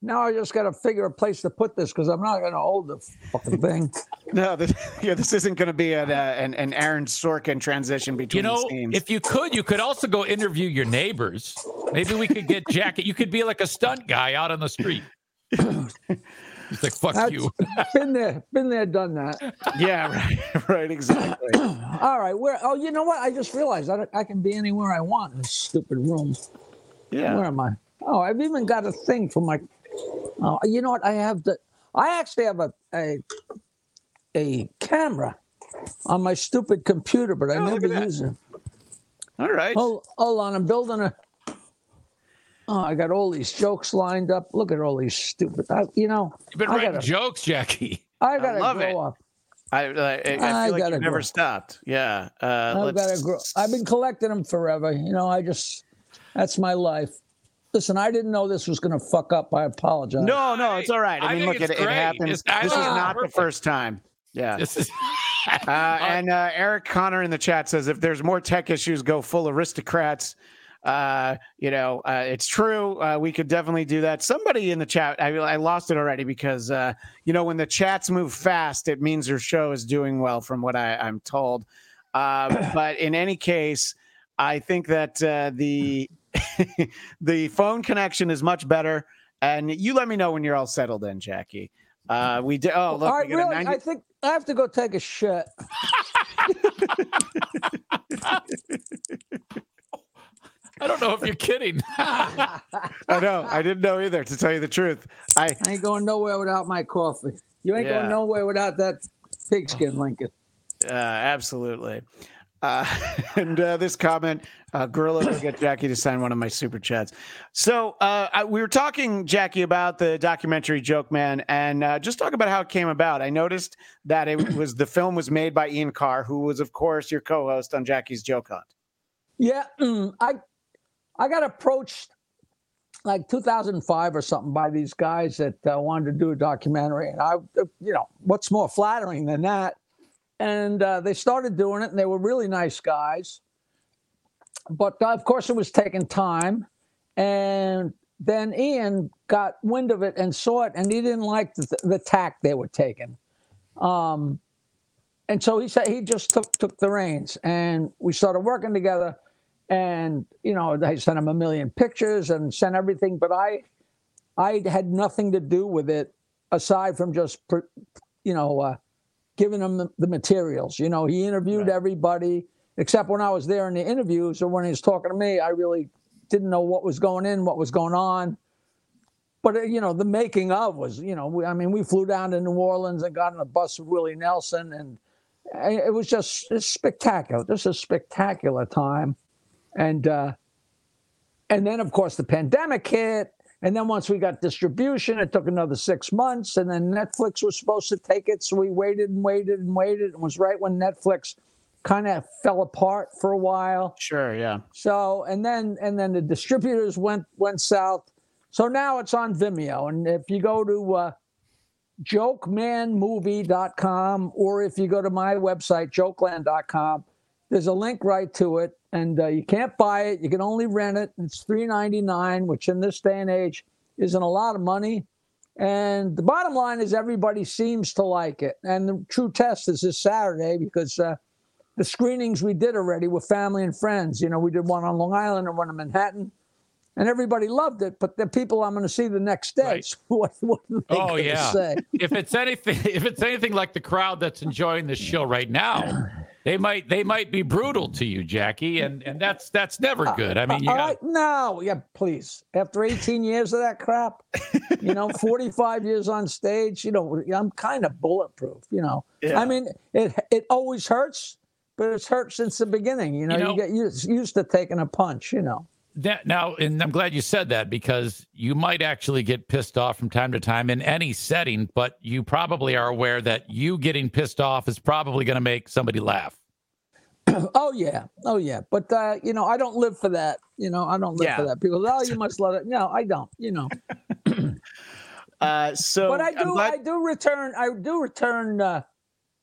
[SPEAKER 3] Now I just got to figure a place to put this because I'm not going to hold the fucking thing.
[SPEAKER 2] No, this, yeah, this isn't going to be an, uh, an an Aaron Sorkin transition between
[SPEAKER 4] You know,
[SPEAKER 2] scenes.
[SPEAKER 4] if you could, you could also go interview your neighbors. Maybe we could get Jackie. You could be like a stunt guy out on the street. He's like, fuck
[SPEAKER 3] That's-
[SPEAKER 4] you.
[SPEAKER 3] been there, been there, done that.
[SPEAKER 2] yeah, right, right, exactly.
[SPEAKER 3] All right, where? Oh, you know what? I just realized I, I can be anywhere I want in this stupid room.
[SPEAKER 2] Yeah.
[SPEAKER 3] Where am I? Oh, I've even got a thing for my. Oh, you know what? I have the. I actually have a a, a camera on my stupid computer, but I
[SPEAKER 2] Oh, look
[SPEAKER 3] never use it.
[SPEAKER 2] all right.
[SPEAKER 3] Hold, hold on, I'm building a. Oh, I got all these jokes lined up. Look at all these stupid. I, you know,
[SPEAKER 4] You've been
[SPEAKER 3] I
[SPEAKER 4] writing
[SPEAKER 3] gotta-
[SPEAKER 4] jokes, Jackie.
[SPEAKER 3] I gotta
[SPEAKER 2] love
[SPEAKER 3] grow
[SPEAKER 2] it.
[SPEAKER 3] up.
[SPEAKER 2] I, I, I feel
[SPEAKER 3] I
[SPEAKER 2] like
[SPEAKER 3] gotta
[SPEAKER 2] you've never
[SPEAKER 3] grow.
[SPEAKER 2] stopped. Yeah, uh,
[SPEAKER 3] I've
[SPEAKER 2] let's-
[SPEAKER 3] gotta grow. I've been collecting them forever. You know, I just that's my life. Listen, I didn't know this was gonna fuck up. I apologize.
[SPEAKER 2] No, no, it's all right. I,
[SPEAKER 4] I
[SPEAKER 2] mean,
[SPEAKER 4] think
[SPEAKER 2] look, it, it
[SPEAKER 4] great.
[SPEAKER 2] happens. This is
[SPEAKER 4] think it's
[SPEAKER 2] not the first time. Yeah.
[SPEAKER 4] This is.
[SPEAKER 2] Uh, and uh, Eric Connor in the chat says if there's more tech issues, go full aristocrats. Uh, you know, uh, it's true. Uh, we could definitely do that. Somebody in the chat, I, I lost it already because, uh, you know, when the chats move fast, it means your show is doing well, from what I, I'm told. Uh, but in any case, I think that uh, the the phone connection is much better. And you let me know when you're all settled in, Jackie. Uh, we did. Oh, look,
[SPEAKER 3] all right,
[SPEAKER 2] we got a
[SPEAKER 3] really,
[SPEAKER 2] 90
[SPEAKER 3] I think I have to go take a shit.
[SPEAKER 4] I don't know if you're kidding.
[SPEAKER 2] I know. I didn't know either, to tell you the truth. I
[SPEAKER 3] I ain't going nowhere without my coffee. You ain't
[SPEAKER 2] Yeah.
[SPEAKER 3] going nowhere without that pigskin, Lincoln.
[SPEAKER 2] uh, absolutely. Uh, and uh, this comment, uh, Gorilla will get Jackie to sign one of my super chats. So uh, I, we were talking, Jackie, about the documentary Jokeman, and uh, just talk about how it came about. I noticed that it was the film was made by Ian Carr, who was, of course, your co-host on Jackie's Joke Hunt.
[SPEAKER 3] Yeah, I I got approached like 2005 or something by these guys that uh, wanted to do a documentary, and I, you know, what's more flattering than that? And uh, they started doing it, and they were really nice guys. But uh, of course, it was taking time, and then Ian got wind of it and saw it, and he didn't like the, the tack they were taking. Um, and so he said he just took took the reins, and we started working together. And you know, I sent him a million pictures and sent everything, but I, I had nothing to do with it aside from just, you know, uh, giving him the, the, materials. You know, he interviewed right. everybody except when I was there in the interviews or when he was talking to me. I really didn't know what was going in, what was going on. But uh, you know, the making of was, you know, we, I mean, we flew down to New Orleans and got on a bus with Willie Nelson, and it was just spectacular. This is a spectacular time and uh, and then of course the pandemic hit. And then once we got distribution it took another six months. And then netflix was supposed to take it. So we waited and waited and waited. And was right when netflix kind of fell apart for a while.
[SPEAKER 2] Sure yeah.
[SPEAKER 3] So and then and then the distributors went went south. So now it's on vimeo. And if you go to uh, jokemanmovie.com or if you go to my website jokeland.com there's a link right to it and uh, you can't buy it. You can only rent it. It's three ninety nine, which in this day and age isn't a lot of money. And the bottom line is everybody seems to like it. And the true test is this Saturday because uh, the screenings we did already with family and friends. You know, we did one on Long Island and one in Manhattan. And everybody loved it, but the people I'm going to see the next day, right. what, what oh yeah. Say?
[SPEAKER 4] If it's anything, if it's anything like the crowd that's enjoying the show right now, they might they might be brutal to you, Jackie, and and that's that's never uh, good. I mean, you got
[SPEAKER 3] no, yeah, please. After 18 years of that crap, you know, 45 years on stage, you know, I'm kind of bulletproof. You know, yeah. I mean, it it always hurts, but it's hurt since the beginning. You know, you, know, you get used, used to taking a punch. You know
[SPEAKER 4] that now, and I'm glad you said that because you might actually get pissed off from time to time in any setting, but you probably are aware that you getting pissed off is probably going to make somebody laugh.
[SPEAKER 3] oh yeah, oh yeah, but uh, you know, I don't live for that. You know, I don't live yeah. for that. People, oh, you must love it. No, I don't. You know.
[SPEAKER 2] uh, so,
[SPEAKER 3] but I do, glad- I do return, I do return uh,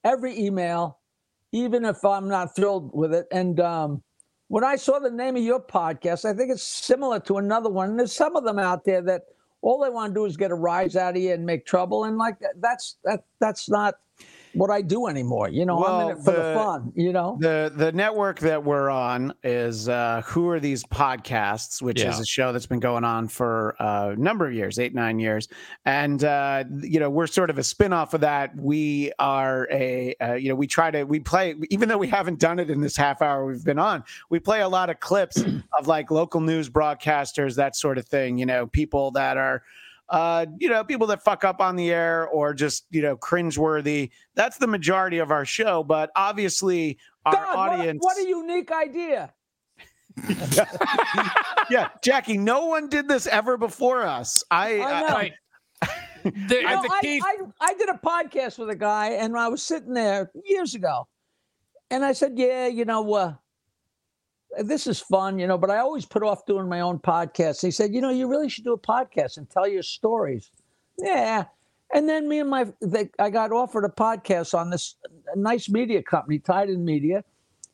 [SPEAKER 3] every email, even if I'm not thrilled with it, and um, when I saw the name of your podcast, I think it's similar to another one. And there's some of them out there that all they want to do is get a rise out of you and make trouble. And like that's that that's not what I do anymore. You know, well, I'm in it for the, the, fun. You know,
[SPEAKER 2] the the network that we're on is uh, Who Are These Podcasts, which yeah. is a show that's been going on for a number of years, eight nine years, and uh, you know we're sort of a spinoff of that. We are a uh, you know we try to we play even though we haven't done it in this half hour we've been on. We play a lot of clips of like local news broadcasters, that sort of thing. You know, people that are uh, you know, people that fuck up on the air or just, you know, cringeworthy. That's the majority of our show. But obviously, our God, audience.
[SPEAKER 3] What, what a unique idea.
[SPEAKER 2] yeah, Jackie, no one did this ever before us. I,
[SPEAKER 3] I know. I, the, you know, I, I, I, did a podcast with a guy and I was sitting there years ago and I said, Yeah, you know, uh, this is fun, you know, but I always put off doing my own podcast. He said, you know, you really should do a podcast and tell your stories. Yeah. And then me and my, they, I got offered a podcast on this nice media company, Titan Media.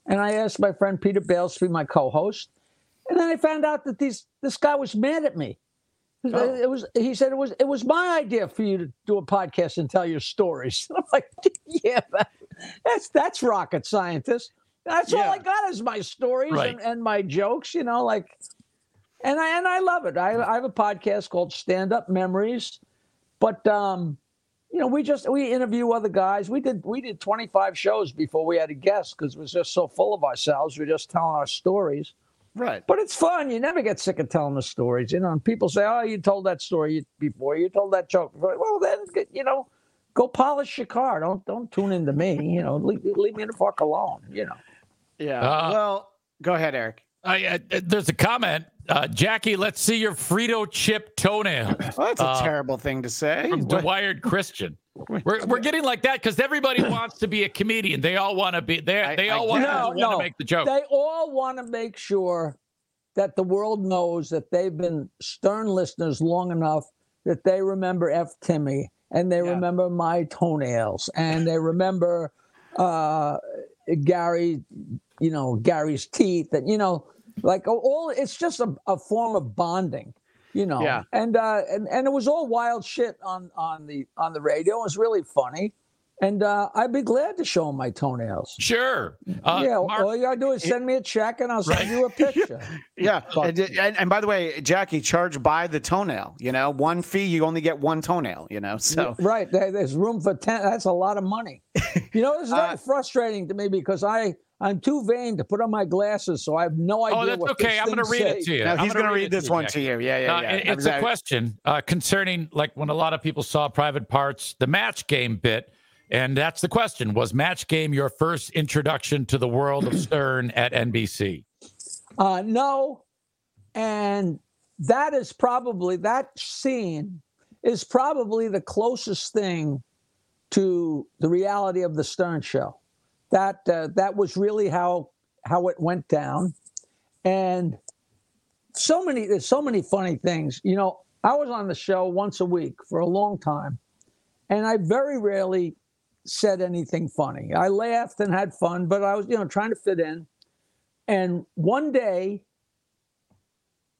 [SPEAKER 3] And I asked my friend Peter Bales to be my co-host. And then I found out that these, this guy was mad at me. Oh. It was. He said it was. It was my idea for you to do a podcast and tell your stories. I'm like, yeah, that's that's rocket scientist. That's yeah. all I got is my stories right. and, and, my jokes, you know, like, and I and I love it. I, I have a podcast called Stand Up Memories, but um, you know, we just we interview other guys. We did we did 25 shows before we had a guest because it was just so full of ourselves. We're just telling our stories.
[SPEAKER 2] Right.
[SPEAKER 3] But it's fun. You never get sick of telling the stories, you know. And people say, "Oh, you told that story before. You told that joke." Before. Well, then, you know, go polish your car. Don't don't tune into me. You know, leave, leave me the fuck alone. You know.
[SPEAKER 2] Yeah. Uh, well, go ahead, Eric.
[SPEAKER 4] I, uh, there's a comment. Uh, Jackie, let's see your Frito chip toenail.
[SPEAKER 2] Well, that's a uh, terrible thing to say.
[SPEAKER 4] From Wired Christian. We're, we're getting like that because everybody wants to be a comedian. They all want to be there. They all want, no, to, no. to make the joke.
[SPEAKER 3] They all want to make sure that the world knows that they've been Stern listeners long enough that they remember F. Timmy and they
[SPEAKER 2] Yeah.
[SPEAKER 3] remember my toenails and they remember uh, Gary, you know, Gary's teeth and, you know, like all it's just a, a form of bonding you know
[SPEAKER 2] Yeah.
[SPEAKER 3] and uh and, and it was all wild shit on on the on the radio it was really funny and uh i'd be glad to show 'em my toenails
[SPEAKER 4] Sure. Uh,
[SPEAKER 3] yeah
[SPEAKER 4] Mark-
[SPEAKER 3] all you gotta do is send me a check and i'll send
[SPEAKER 4] Right.
[SPEAKER 3] you a picture
[SPEAKER 2] Yeah, and, and, and by the way, Jackie, charge by the toenail. You know, one fee, you only get one toenail. You know, so
[SPEAKER 3] right there's room for 10 that's a lot of money you know it's very
[SPEAKER 2] Uh,
[SPEAKER 3] frustrating to me because i i'm too vain to put on my glasses so i have no idea
[SPEAKER 4] oh, that's
[SPEAKER 3] what
[SPEAKER 4] okay.
[SPEAKER 3] this
[SPEAKER 4] I'm going to
[SPEAKER 3] thing
[SPEAKER 4] read it
[SPEAKER 3] say.
[SPEAKER 4] to you.
[SPEAKER 2] now
[SPEAKER 4] I'm
[SPEAKER 2] he's going to
[SPEAKER 4] read
[SPEAKER 2] read this
[SPEAKER 4] you,
[SPEAKER 2] one to you. Yeah, yeah,
[SPEAKER 4] Uh,
[SPEAKER 2] yeah.
[SPEAKER 4] it- it's a question uh, concerning like when a lot of people saw Private Parts, the match game bit, and that's the question: Was match game your first introduction to the world of Stern at NBC?
[SPEAKER 3] Uh, no, and that is probably that scene is probably the closest thing to the reality of the Stern Show. That uh, that was really how how it went down, and so many there's so many funny things. You know, I was on the show once a week for a long time, and I very rarely said anything funny. I laughed and had fun, but I was you know trying to fit in. And one day,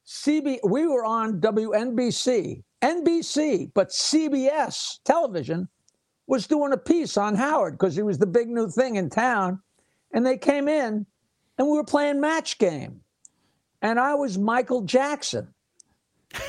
[SPEAKER 3] CB, we were on WNBC, NBC, but CBS television was doing a piece on Howard because he was the big new thing in town. And they came in and we were playing match game. And I was Michael Jackson.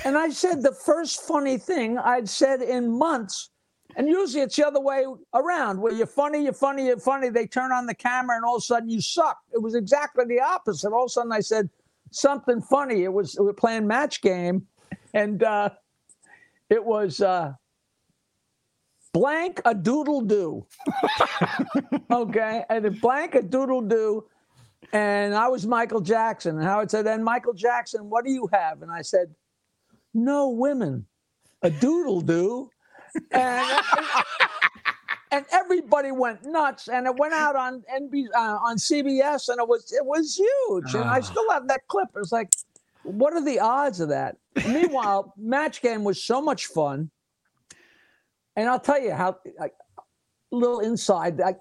[SPEAKER 3] And I said the first funny thing I'd said in months. And usually it's the other way around where you're funny, you're funny, you're funny. They turn on the camera and all of a sudden you suck. It was exactly the opposite. All of a sudden I said something funny. It was, we were playing match game and uh, it was uh, blank a doodle do. okay. And blank a doodle do. And I was Michael Jackson. And Howard said, And Michael Jackson, what do you have? And I said, No women, a doodle do. And, and everybody went nuts. And it went out on NB, uh, on CBS, and it was it was huge. And I
[SPEAKER 4] Ah.
[SPEAKER 3] still have that clip. It was like, what are the odds of that? Meanwhile, match game was so much fun. And I'll tell you how, like, a little inside, like,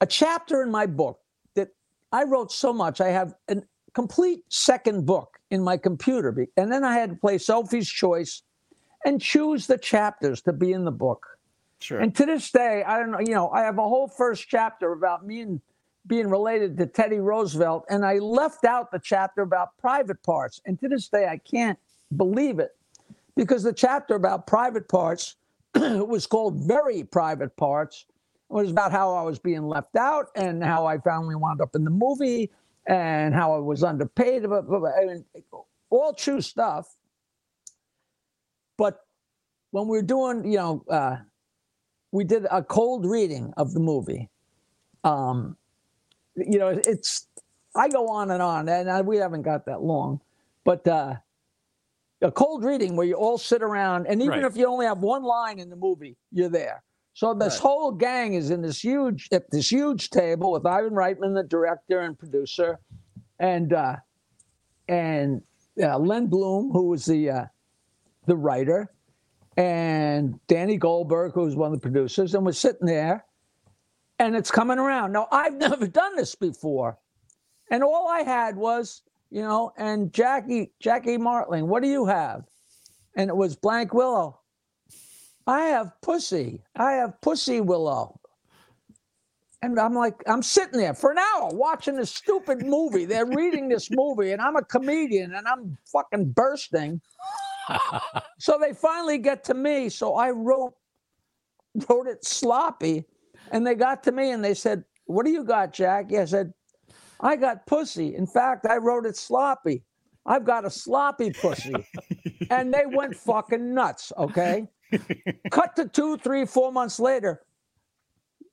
[SPEAKER 3] a chapter in my book that I wrote so much. I have a complete second book in my computer. And then I had to play Sophie's Choice and choose the chapters to be in the book.
[SPEAKER 2] Sure.
[SPEAKER 3] And to this day, I don't know, you know, I have a whole first chapter about me and being related to Teddy Roosevelt, and I left out the chapter about private parts. And to this day, I can't believe it because the chapter about private parts was called Very Private Parts. It was about how I was being left out and how I finally wound up in the movie and how I was underpaid. blah, blah, blah. I mean, all true stuff. But when we were doing, you know, uh, we did a cold reading of the movie. Um, you know, it's I go on and on, and I, we haven't got that long, but uh, a cold reading where you all sit around, and even
[SPEAKER 4] Right.
[SPEAKER 3] if you only have one line in the movie, you're there. So this
[SPEAKER 2] Right.
[SPEAKER 3] whole gang is in this huge at this huge table with Ivan Reitman, the director and producer, and uh, and uh, Len Blum, who was the uh, the writer, and Danny Goldberg, who was one of the producers, and we're sitting there, and it's coming around. Now I've never done this before, and all I had was, you know, and Jackie Jackie Martling, what do you have? And it was blank Willow. I have pussy. I have pussy Willow. And I'm like, I'm sitting there for an hour watching this stupid movie. They're reading this movie, and I'm a comedian, and I'm fucking bursting. So they finally get to me. So I wrote wrote it sloppy, and they got to me and they said, "What do you got, Jackie?" I said, "I got pussy. In fact, I wrote it sloppy. I've got a sloppy pussy." and they went fucking nuts. Okay. Cut to two, three, four months later.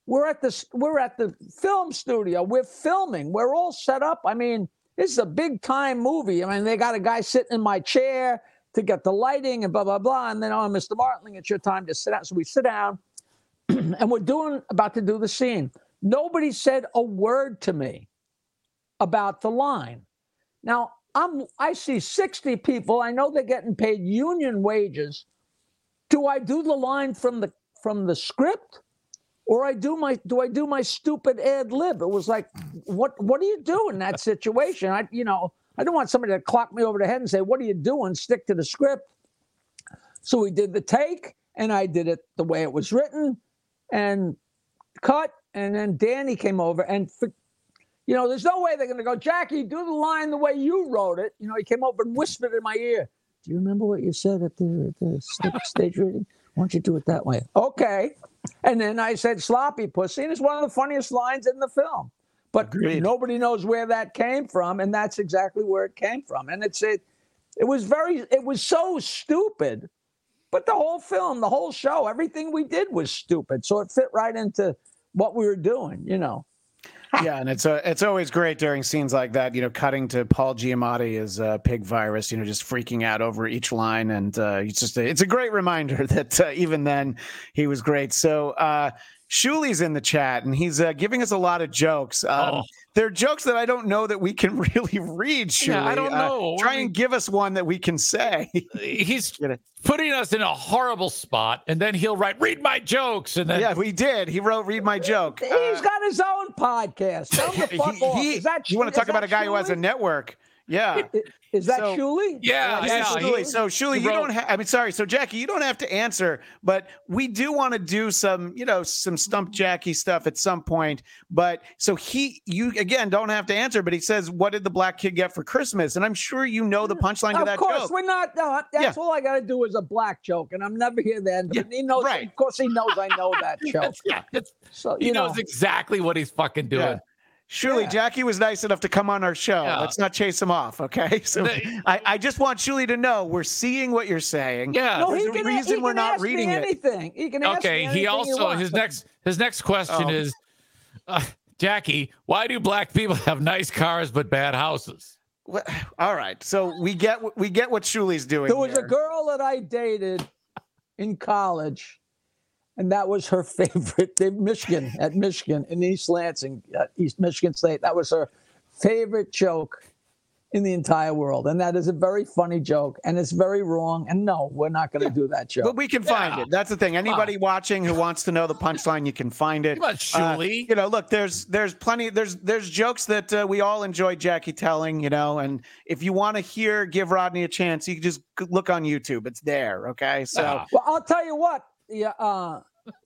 [SPEAKER 3] We're at the we're at the film studio. We're filming. We're all set up. I mean, this is a big time movie. I mean, they got a guy sitting in my chair to get the lighting and blah blah blah. And then, oh, Mr. Martling, it's your time to sit down. So we sit down, and we're doing about to do the scene. Nobody said a word to me about the line. Now, I'm I see 60 people. I know they're getting paid union wages. Do I do the line from the from the script? Or I do my do I do my stupid ad lib? It was like, what what do you do in that situation? I you know, I don't want somebody to clock me over the head and say, What are you doing? Stick to the script. So we did the take, and I did it the way it was written and cut. And then Danny came over and for, you know, there's no way they're going to go, Jackie, do the line the way you wrote it. You know, he came over and whispered in my ear, Do you remember what you said at the, at the stage reading? Why don't you do it that way? Okay. And then I said, Sloppy pussy. And it's one of the funniest lines in the film. But
[SPEAKER 2] Agreed.
[SPEAKER 3] nobody knows where that came from. And that's exactly where it came from. And it's it, it was very, it was so stupid. But the whole film, the whole show, everything we did was stupid. So it fit right into what we were doing, you know
[SPEAKER 2] yeah, and it's uh, it's always great during scenes like that. You know, cutting to Paul Giamatti as uh, Pig Vomit. You know, just freaking out over each line, and uh, it's just a, it's a great reminder that uh, even then he was great. So. Uh, Shuli's in the chat and he's uh, giving us a lot of jokes. Um,
[SPEAKER 4] Oh.
[SPEAKER 2] They're jokes that I don't know that we can really read. Shuli.
[SPEAKER 4] Yeah, I don't
[SPEAKER 2] Uh,
[SPEAKER 4] know.
[SPEAKER 2] try
[SPEAKER 4] I mean-
[SPEAKER 2] and give us one that we can say.
[SPEAKER 4] He's putting us in a horrible spot, and then he'll write, "Read my jokes," and then
[SPEAKER 2] yeah, we did. He wrote "Read my joke."
[SPEAKER 3] He's
[SPEAKER 2] Uh,
[SPEAKER 3] got his own podcast. Tell him to fuck
[SPEAKER 2] he-
[SPEAKER 3] off.
[SPEAKER 2] he-
[SPEAKER 3] is that
[SPEAKER 2] you want to talk about a guy who has a network? Yeah.
[SPEAKER 3] Is that
[SPEAKER 2] So-
[SPEAKER 3] Shuli?
[SPEAKER 4] yeah,
[SPEAKER 2] This
[SPEAKER 4] yeah.
[SPEAKER 2] is
[SPEAKER 4] he-
[SPEAKER 2] Shuli. so Shuli, you don't. Ha- I mean, sorry. So Jackie, you don't have to answer, but we do want to do some, you know, some stump Jackie stuff at some point. But so he, you again, don't have to answer. But he says, "What did the black kid get for Christmas?" And I'm sure you know the mm, punchline to that.
[SPEAKER 3] Of course,
[SPEAKER 2] joke.
[SPEAKER 3] we're not. Uh, no, that's
[SPEAKER 2] Yeah.
[SPEAKER 3] all I got to do is a black joke, and I'm never here then.
[SPEAKER 2] Yeah,
[SPEAKER 3] he knows.
[SPEAKER 2] right.
[SPEAKER 3] Of course, he knows I know that joke.
[SPEAKER 4] yeah,
[SPEAKER 3] So
[SPEAKER 4] he
[SPEAKER 3] you
[SPEAKER 4] knows
[SPEAKER 3] know,
[SPEAKER 4] exactly what he's fucking doing.
[SPEAKER 2] Yeah. Shuli,
[SPEAKER 3] Yeah.
[SPEAKER 2] Jackie was nice enough to come on our show.
[SPEAKER 4] Yeah.
[SPEAKER 2] Let's not chase him off, okay? So
[SPEAKER 4] They-
[SPEAKER 2] I, I just want Shuli to know we're seeing what you're saying.
[SPEAKER 4] Yeah.
[SPEAKER 3] no,
[SPEAKER 2] there's
[SPEAKER 3] he
[SPEAKER 2] a
[SPEAKER 3] can.
[SPEAKER 2] reason we're not
[SPEAKER 3] ask
[SPEAKER 2] reading
[SPEAKER 3] me
[SPEAKER 2] it.
[SPEAKER 3] anything. He can ask me
[SPEAKER 4] Okay.
[SPEAKER 3] anything
[SPEAKER 4] He also
[SPEAKER 3] wants.
[SPEAKER 4] his next his next question
[SPEAKER 2] Oh.
[SPEAKER 4] is, uh, Jackie, why do black people have nice cars but bad houses?
[SPEAKER 2] Wha- All right. So we get what- we get what Shuli's doing.
[SPEAKER 3] There was a girl that I dated in college, and that was her favorite. In Michigan, at Michigan in East Lansing, at East Michigan State, that was her favorite joke in the entire world, and that is a very funny joke, and it's very wrong. And no, we're not going to do that joke.
[SPEAKER 2] But we can find
[SPEAKER 4] Yeah.
[SPEAKER 2] it. That's the thing. Anybody watching who wants to know the punchline, you can find it.
[SPEAKER 4] Come on,
[SPEAKER 2] Uh, you know, look, there's there's plenty there's there's jokes that uh, we all enjoy Jackie telling, you know, and if you want to hear give Rodney a chance, you can just look on YouTube. It's there, okay? So
[SPEAKER 4] Yeah.
[SPEAKER 3] Well, I'll tell you what. Yeah, uh,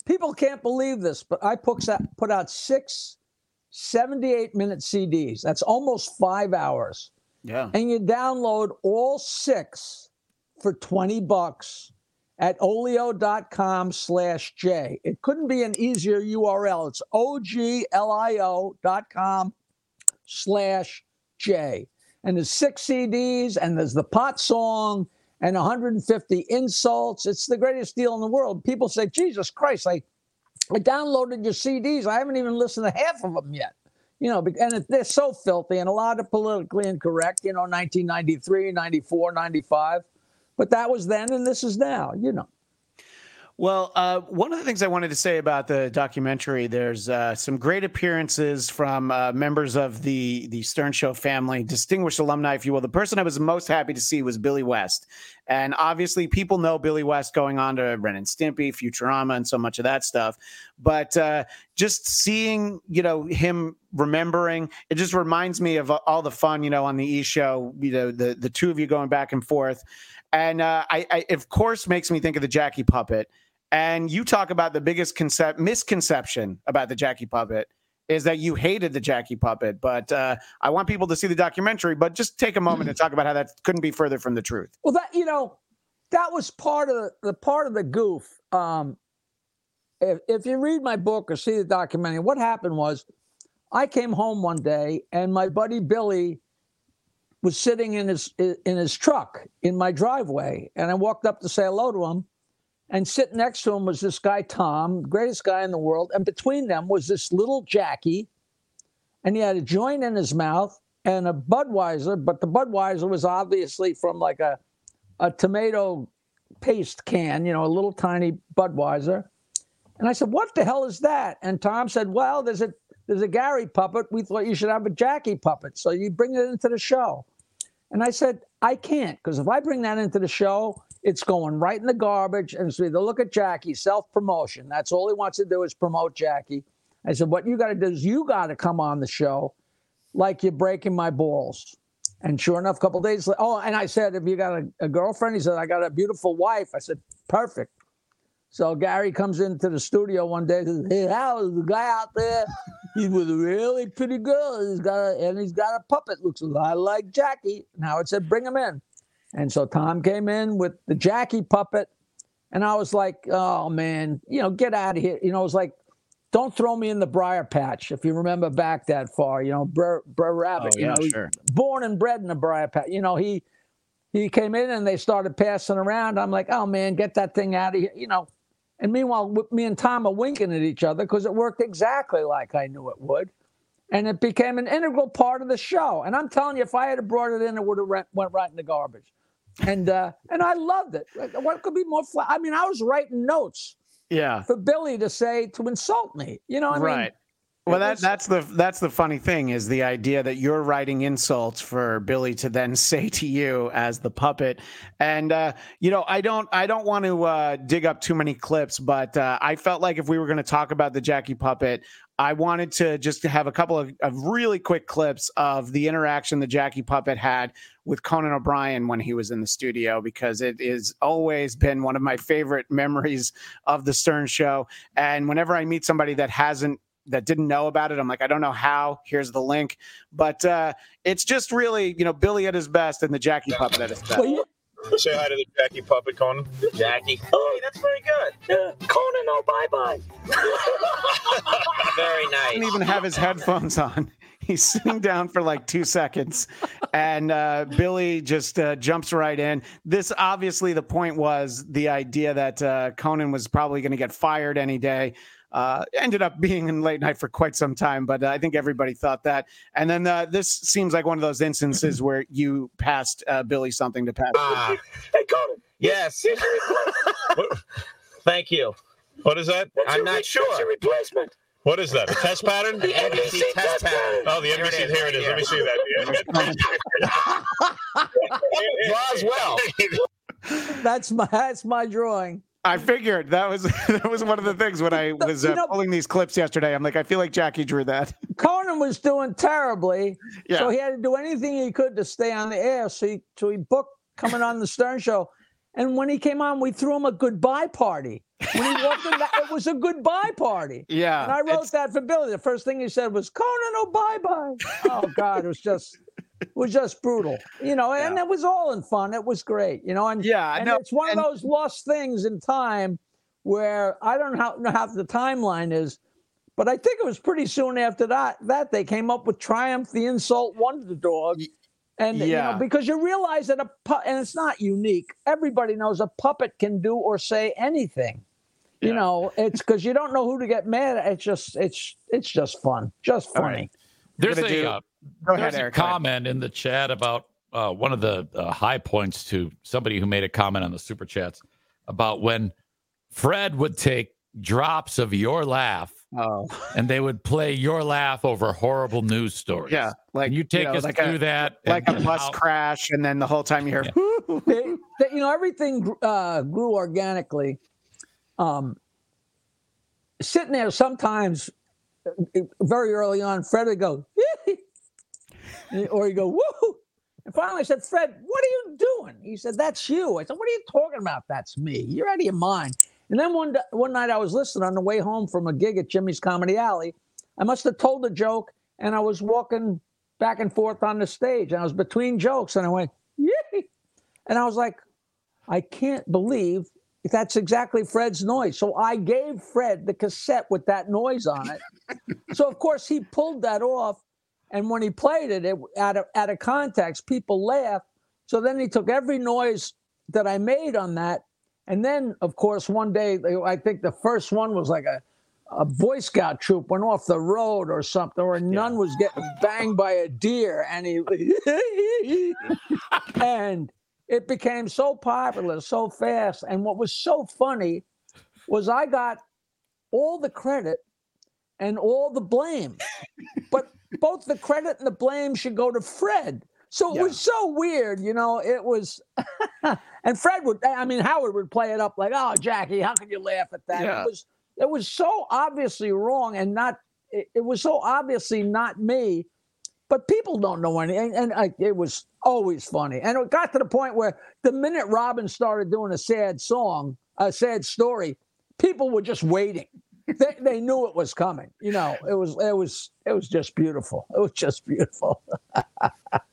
[SPEAKER 3] people can't believe this, but I put out, put out six 78 minute CDs. That's almost five hours.
[SPEAKER 2] yeah.
[SPEAKER 3] And you download all six for 20 bucks at oglio.com slash J. It couldn't be an easier URL. It's O-G-L-I-O.com slash J. And there's six CDs and there's the pot song and 150 insults. It's the greatest deal in the world. People say, Jesus Christ, I, I downloaded your CDs. I haven't even listened to half of them yet. You know, and they're so filthy and a lot of politically incorrect, you know, 1993, 94, 95. But that was then and this is now, you know.
[SPEAKER 2] Well, uh, one of the things I wanted to say about the documentary, there's uh, some great appearances from uh, members of the the Stern Show family, distinguished alumni, if you will. The person I was most happy to see was Billy West, and obviously people know Billy West going on to Ren and Stimpy, Futurama, and so much of that stuff. But uh, just seeing, you know, him remembering, it just reminds me of all the fun, you know, on the E Show. You know, the the two of you going back and forth. And uh, I, I, of course, makes me think of the Jackie puppet. And you talk about the biggest concept misconception about the Jackie puppet is that you hated the Jackie puppet. But uh, I want people to see the documentary. But just take a moment and talk about how that couldn't be further from the truth.
[SPEAKER 3] Well, that you know, that was part of the, the part of the goof. Um, if, if you read my book or see the documentary, what happened was, I came home one day and my buddy Billy was sitting in his in his truck in my driveway, and I walked up to say hello to him. And sitting next to him was this guy Tom, greatest guy in the world, and between them was this little Jackie, and he had a joint in his mouth and a Budweiser, but the Budweiser was obviously from like a a tomato paste can, you know, a little tiny Budweiser. And I said, "What the hell is that?" And Tom said, "Well, there's a there's a Gary puppet. We thought you should have a Jackie puppet, so you bring it into the show." And I said, I can't, because if I bring that into the show, it's going right in the garbage. And so either look at Jackie, self promotion. That's all he wants to do is promote Jackie. I said, what you got to do is you got to come on the show like you're breaking my balls. And sure enough, a couple days later, oh, and I said, if you got a, a girlfriend, he said, I got a beautiful wife. I said, perfect. So Gary comes into the studio one day and says, Hey, Hal, the guy out there, he's with a really pretty girl. He's got a, and he's got a puppet, looks a lot like Jackie. And Howard said, Bring him in. And so Tom came in with the Jackie puppet. And I was like, Oh man, you know, get out of here. You know, it was like, don't throw me in the briar patch. If you remember back that far, you know, Brer, Brer Rabbit,
[SPEAKER 2] Oh,
[SPEAKER 3] you
[SPEAKER 2] yeah,
[SPEAKER 3] know,
[SPEAKER 2] sure.
[SPEAKER 3] born and bred in the briar patch. You know, he he came in and they started passing around. I'm like, oh man, get that thing out of here. You know, and meanwhile, me and Tom are winking at each other because it worked exactly like I knew it would. And it became an integral part of the show. And I'm telling you, if I had brought it in, it would have went right in the garbage. And uh, and I loved it. What could be more fun? I mean, I was writing notes
[SPEAKER 2] Yeah.
[SPEAKER 3] for Billy to say to insult me. You know, what I mean,
[SPEAKER 2] right. Well, that that's the that's the funny thing is the idea that you're writing insults for Billy to then say to you as the puppet, and uh, you know I don't I don't want to uh, dig up too many clips, but uh, I felt like if we were going to talk about the Jackie puppet, I wanted to just have a couple of, of really quick clips of the interaction the Jackie puppet had with Conan O'Brien when he was in the studio because it has always been one of my favorite memories of the Stern Show, and whenever I meet somebody that hasn't that didn't know about it. I'm like, I don't know how. Here's the link. But uh, it's just really, you know, Billy at his best and the Jackie puppet at his best.
[SPEAKER 1] Say hi to the Jackie puppet, Conan.
[SPEAKER 5] Jackie. Oh, hey, that's very good. Conan, oh, bye bye. very nice.
[SPEAKER 2] He
[SPEAKER 5] nice.
[SPEAKER 2] didn't even have his headphones on. He's sitting down for like two seconds, and uh, Billy just uh, jumps right in. This obviously the point was the idea that uh, Conan was probably going to get fired any day. Uh, ended up being in late night for quite some time, but uh, I think everybody thought that. And then uh, this seems like one of those instances where you passed uh, Billy something to pass.
[SPEAKER 5] Ah,
[SPEAKER 1] Hey, Conan.
[SPEAKER 5] yes. Thank you.
[SPEAKER 1] what is that?
[SPEAKER 5] I'm not sure.
[SPEAKER 1] replacement. What is that? A test pattern?
[SPEAKER 5] The NBC test pattern.
[SPEAKER 1] Oh, the NBC. Here it is. Let me see that.
[SPEAKER 5] Draws well.
[SPEAKER 3] that's my that's my drawing.
[SPEAKER 2] I figured that was that was one of the things when I was
[SPEAKER 3] You
[SPEAKER 2] uh,
[SPEAKER 3] know-
[SPEAKER 2] pulling these clips yesterday. I'm like, I feel like Jackie drew that.
[SPEAKER 3] Conan was doing terribly,
[SPEAKER 2] Yeah.
[SPEAKER 3] so he had to do anything he could to stay on the air. So he so he booked coming on the Stern Show, and when he came on, we threw him a goodbye party. When he walked in, that, it was a goodbye party.
[SPEAKER 2] Yeah,
[SPEAKER 3] And I wrote that for Billy. The first thing he said was Conan, oh bye bye. Oh God, it was just it was just brutal. You know, and
[SPEAKER 2] Yeah.
[SPEAKER 3] it was all in fun. It was great. You know, and
[SPEAKER 2] Yeah,
[SPEAKER 3] and
[SPEAKER 2] no,
[SPEAKER 3] it's one
[SPEAKER 2] and-
[SPEAKER 3] of those lost things in time where I don't know how, the timeline is, but I think it was pretty soon after that that they came up with Triumph the Insult Wonder Dog. And you
[SPEAKER 2] yeah.
[SPEAKER 3] know, because you realize that a pu- and it's not unique. Everybody knows a puppet can do or say anything. You know, it's because you don't know who to get mad at. It's just it's it's just fun, just funny.
[SPEAKER 2] right.
[SPEAKER 4] There's a
[SPEAKER 2] do-
[SPEAKER 4] uh,
[SPEAKER 2] Go ahead,
[SPEAKER 4] there's a
[SPEAKER 2] Eric.
[SPEAKER 4] comment in the chat about uh, one of the uh, high points to somebody who made a comment on the super chats about when Fred would take drops of your laugh
[SPEAKER 2] Oh,
[SPEAKER 4] and they would play your laugh over horrible news stories.
[SPEAKER 2] yeah, like
[SPEAKER 4] Can you take
[SPEAKER 2] know,
[SPEAKER 4] us
[SPEAKER 2] like
[SPEAKER 4] through
[SPEAKER 2] a,
[SPEAKER 4] that?
[SPEAKER 2] like a
[SPEAKER 4] and
[SPEAKER 2] bus
[SPEAKER 4] how-
[SPEAKER 2] crash, and then the whole time you hear.
[SPEAKER 4] Yeah.
[SPEAKER 3] they, they- you know everything uh, grew organically um, sitting there sometimes very early on fred would go or he'd go woo and finally i said fred what are you doing? He said that's you. I said what are you talking about? That's me. You're out of your mind. And then one, one night i was listening on the way home from a gig at jimmy's comedy alley. I must have told a joke and i was walking back and forth on the stage and i was between jokes and i went Yee! And I was like, I can't believe that's exactly Fred's noise. So I gave Fred the cassette with that noise on it. so of course he pulled that off, and when he played it, it out of out of context, people laughed. So then he took every noise that I made on that, and then of course one day I think the first one was like a a Boy Scout troop went off the road or something, or a nun was getting banged by a deer, and he and it became so popular so fast. And what was so funny was I got all the credit and all the blame, but both the credit and the blame should go to Fred So it
[SPEAKER 2] Yeah.
[SPEAKER 3] was so weird, you know. It was, and Fred would. I mean, Howard would play it up like, "Oh, Jackie, how can you laugh at that?"
[SPEAKER 2] Yeah.
[SPEAKER 3] It was. It was so obviously wrong, and not. It, it was so obviously not me. But people don't know anything, and, and I, it was always funny. And it got to the point where the minute Robin started doing a sad song, a sad story, people were just waiting. they, they knew it was coming. You know, it was it was it was just beautiful. It was just beautiful.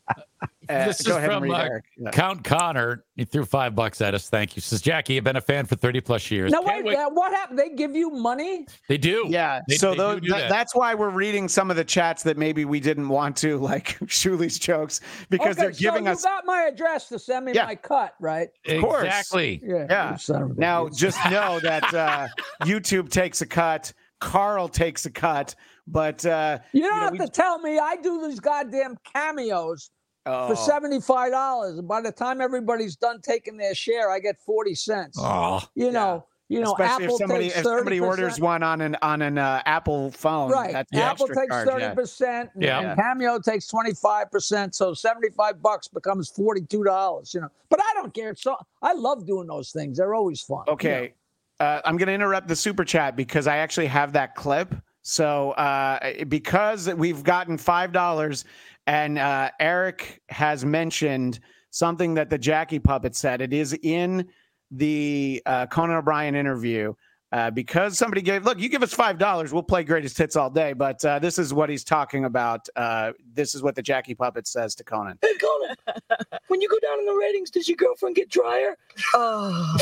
[SPEAKER 2] Uh,
[SPEAKER 4] This
[SPEAKER 2] go
[SPEAKER 4] is
[SPEAKER 2] ahead
[SPEAKER 4] from, uh,
[SPEAKER 2] Yeah.
[SPEAKER 4] Count Connor. He threw five bucks at us. Thank you. Says Jackie, you've been a fan for 30 plus years.
[SPEAKER 3] Now
[SPEAKER 4] Can't
[SPEAKER 3] wait, uh, what happened? They give you money?
[SPEAKER 4] They do.
[SPEAKER 2] Yeah,
[SPEAKER 4] They-
[SPEAKER 2] so
[SPEAKER 4] they
[SPEAKER 2] those,
[SPEAKER 4] do do
[SPEAKER 2] that-
[SPEAKER 4] that.
[SPEAKER 2] that's why we're reading some of the chats that maybe we didn't want to, like Shuli's jokes, because
[SPEAKER 3] okay,
[SPEAKER 2] they're giving
[SPEAKER 3] so
[SPEAKER 2] us.
[SPEAKER 3] you got my address to send me
[SPEAKER 2] Yeah.
[SPEAKER 3] my cut, right?
[SPEAKER 2] Of course.
[SPEAKER 4] Exactly.
[SPEAKER 3] Yeah.
[SPEAKER 2] Yeah.
[SPEAKER 3] you son of a
[SPEAKER 2] Now,
[SPEAKER 3] bitch.
[SPEAKER 2] just know that uh, YouTube takes a cut, Carl takes a cut, but uh,
[SPEAKER 3] you don't
[SPEAKER 2] know,
[SPEAKER 3] have
[SPEAKER 2] we-
[SPEAKER 3] to tell me. I do these goddamn cameos
[SPEAKER 2] oh,
[SPEAKER 3] for seventy five dollars. and By the time everybody's done taking their share, I get forty cents.
[SPEAKER 4] Oh,
[SPEAKER 3] you know, you know,
[SPEAKER 2] especially
[SPEAKER 3] Apple
[SPEAKER 2] if somebody
[SPEAKER 3] takes
[SPEAKER 2] if somebody orders one on an on an uh, Apple phone,
[SPEAKER 3] Right. Apple takes thirty
[SPEAKER 2] yeah.
[SPEAKER 3] percent.
[SPEAKER 4] Yeah.
[SPEAKER 3] And Cameo takes twenty five percent. So seventy five bucks becomes forty two dollars. You know, but I don't care. So I love doing those things. They're always fun. you know.
[SPEAKER 2] Okay. Uh, I'm going to interrupt the super chat because I actually have that clip. So uh, because we've gotten five dollars, and uh, Eric has mentioned something that the Jackie puppet said. It is in the uh, Conan O'Brien interview. Uh, because somebody gave, look, you give us five dollars, we'll play greatest hits all day. But uh, this is what he's talking about. Uh, this is what the Jackie puppet says to Conan.
[SPEAKER 5] Hey, Conan, when you go down in the ratings, does your girlfriend get drier? Oh,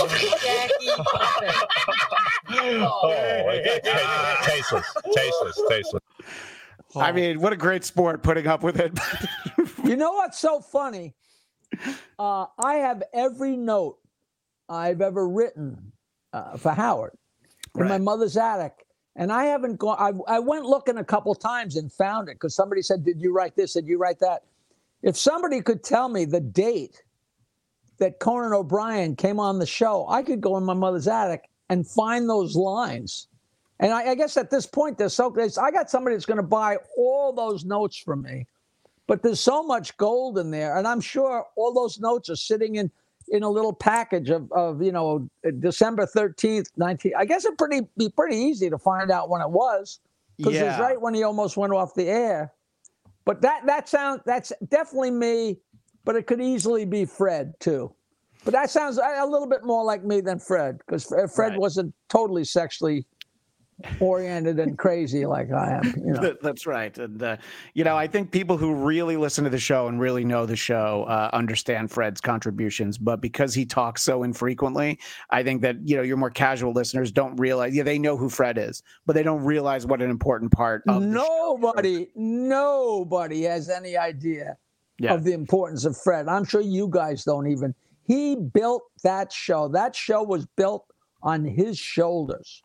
[SPEAKER 1] Oh, tasteless, tasteless, tasteless.
[SPEAKER 2] I mean, what a great sport putting up with it.
[SPEAKER 3] You know what's so funny? Uh, I have every note I've ever written uh, for Howard in my mother's attic. And I haven't gone, I, I went looking a couple times and found it because somebody said, Did you write this? Did you write that? If somebody could tell me the date that Conan O'Brien came on the show, I could go in my mother's attic and find those lines. And I, I guess at this point, there's so I got somebody that's going to buy all those notes from me but there's so much gold in there and i'm sure all those notes are sitting in in a little package of, of you know december 13th 19 i guess it pretty be pretty easy to find out when it was because it's right when he almost went off the air. But that that sounds that's definitely me but it could easily be fred too. But that sounds a a little bit more like me than fred because fred
[SPEAKER 2] Right.
[SPEAKER 3] wasn't totally sexually oriented and crazy like i am you know
[SPEAKER 2] That's right. And, uh, you know, I think people who really listen to the show and really know the show uh, understand Fred's contributions. But because he talks so infrequently, I think that, you know, your more casual listeners don't realize, yeah, they know who Fred is, but they don't realize what an important part of the show-
[SPEAKER 3] nobody, nobody has any idea
[SPEAKER 2] Yeah.
[SPEAKER 3] of the importance of Fred. I'm sure you guys don't even. He built that show. That show was built on his shoulders.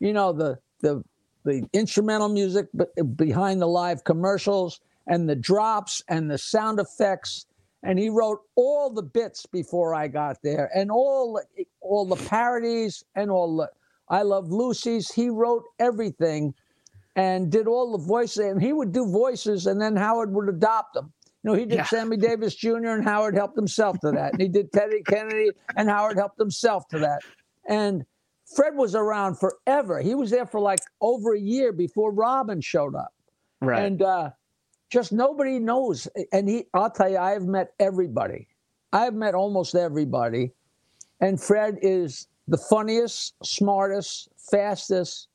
[SPEAKER 3] You know the the the instrumental music be- behind the live commercials and the drops and the sound effects. And he wrote all the bits before I got there, and all all the parodies and all the I Love Lucy's. He wrote everything and did all the voices. And he would do voices, and then Howard would adopt them. You know, he did
[SPEAKER 2] Yeah.
[SPEAKER 3] Sammy Davis Jr. and Howard helped himself to that. And he did Teddy Kennedy and Howard helped himself to that. And Fred was around forever. He was there for like over a year before Robin showed up.
[SPEAKER 2] Right.
[SPEAKER 3] And uh, just nobody knows. And he, I'll tell you, I have met everybody. I have met almost everybody. And Fred is the funniest, smartest, fastest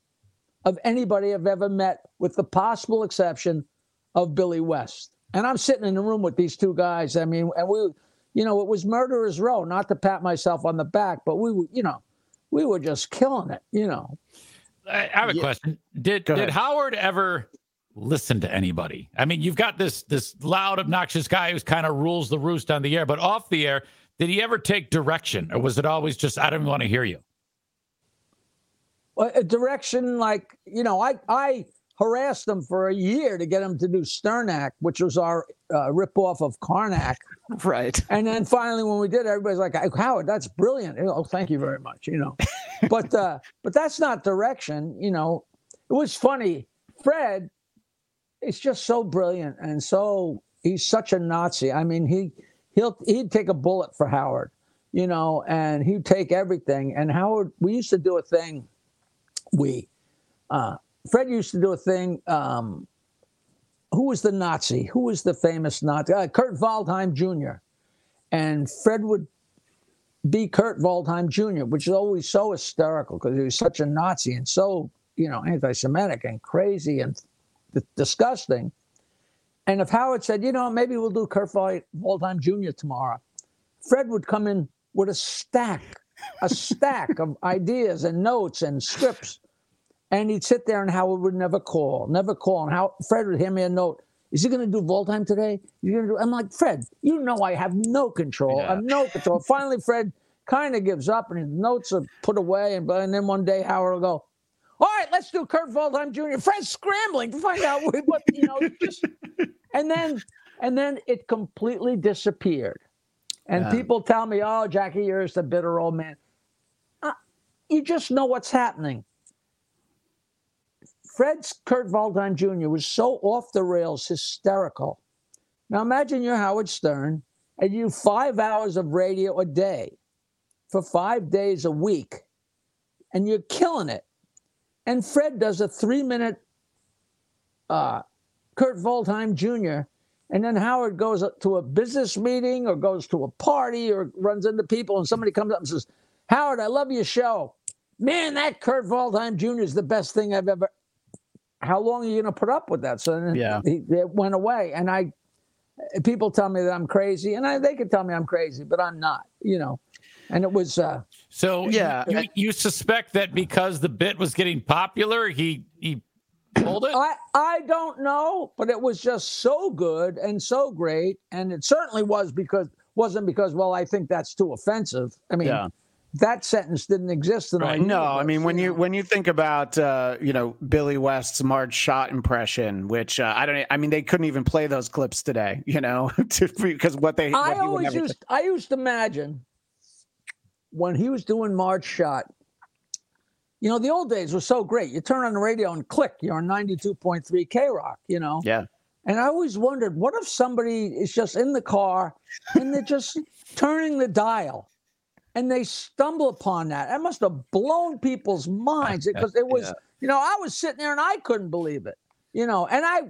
[SPEAKER 3] of anybody I've ever met, with the possible exception of Billy West. And I'm sitting in the room with these two guys. I mean, and we, you know, it was murderer's row, not to pat myself on the back, but we you know, we were just killing it, you know.
[SPEAKER 4] I I have a
[SPEAKER 2] Yeah.
[SPEAKER 4] question. Did
[SPEAKER 2] Go
[SPEAKER 4] did
[SPEAKER 2] ahead.
[SPEAKER 4] Howard ever listen to anybody? I mean, you've got this this loud, obnoxious guy who's kind of rules the roost on the air, but off the air, did he ever take direction, or was it always just I don't want to hear you?
[SPEAKER 3] a direction like you know i i harassed them for a year to get them to do sternak which was our uh, ripoff of Carnac
[SPEAKER 2] right.
[SPEAKER 3] and then finally when we did everybody's like howard that's brilliant oh thank you very much you know but uh but that's not direction you know it was funny fred is just so brilliant and so he's such a Nazi. I mean, he he'll he'd take a bullet for Howard, you know, and he'd take everything. And Howard, we used to do a thing. We, uh, Fred used to do a thing. Um, who was the Nazi? Who was the famous Nazi? Uh, Kurt Waldheim Jr. And Fred would be Kurt Waldheim Jr., which is always so hysterical because he was such a Nazi and so, you know, anti Semitic and crazy and th- disgusting. And if Howard said, you know, maybe we'll do Kurt Waldheim Jr. tomorrow, Fred would come in with a stack, a stack of ideas and notes and scripts. And he'd sit there and Howard would never call, never call. And how Fred would hand me a note. Is he going to do Waldheim today? You're going to do? I'm like, Fred, you know I have no control. I have no control. Finally, Fred kind of gives up and his notes are put away. And, and then one day Howard will go, all right, let's do Kurt Waldheim Jr. Fred's scrambling to find out what, you know, just, and then and then it completely disappeared. And
[SPEAKER 2] Yeah.
[SPEAKER 3] people tell me, "Oh, Jackie, you're just a bitter old man." Uh, you just know what's happening. Fred's Kurt Waldheim Jr. was so off the rails, hysterical. Now imagine you're Howard Stern and you five hours of radio a day for five days a week, and you're killing it. And Fred does a three minute uh, Kurt Waldheim Jr. And then Howard goes to a business meeting or goes to a party or runs into people, and somebody comes up and says, Howard, I love your show. Man, that Kurt Waldheim Jr. is the best thing I've ever. How long are you going to put up with that? So then
[SPEAKER 2] Yeah.
[SPEAKER 3] he, it went away. And I, people tell me that I'm crazy, and I, they can tell me I'm crazy, but I'm not, you know. And it was, uh,
[SPEAKER 4] So
[SPEAKER 2] Yeah,
[SPEAKER 4] you,
[SPEAKER 2] I-
[SPEAKER 4] you suspect that because the bit was getting popular, he he pulled it.
[SPEAKER 3] I I don't know, but it was just so good and so great, and it certainly was because wasn't because well I think that's too offensive. I mean,
[SPEAKER 2] Yeah.
[SPEAKER 3] That sentence didn't exist in
[SPEAKER 4] Right.
[SPEAKER 2] No, I mean when you
[SPEAKER 3] know?
[SPEAKER 2] when you think about uh, you know Billy West's Marge Schott impression, which uh, I don't, I mean they couldn't even play those clips today, you know, because what they what
[SPEAKER 3] I always used I used to imagine when he was doing Marge Schott. You know, the old days were so great. You turn on the radio and click, you're on 92.3 K Rock, you know.
[SPEAKER 2] yeah,
[SPEAKER 3] And I always wondered, what if somebody is just in the car and they're just turning the dial and they stumble upon that? That must have blown people's minds because it was, you know, I was sitting there and I couldn't believe it, you know, and I,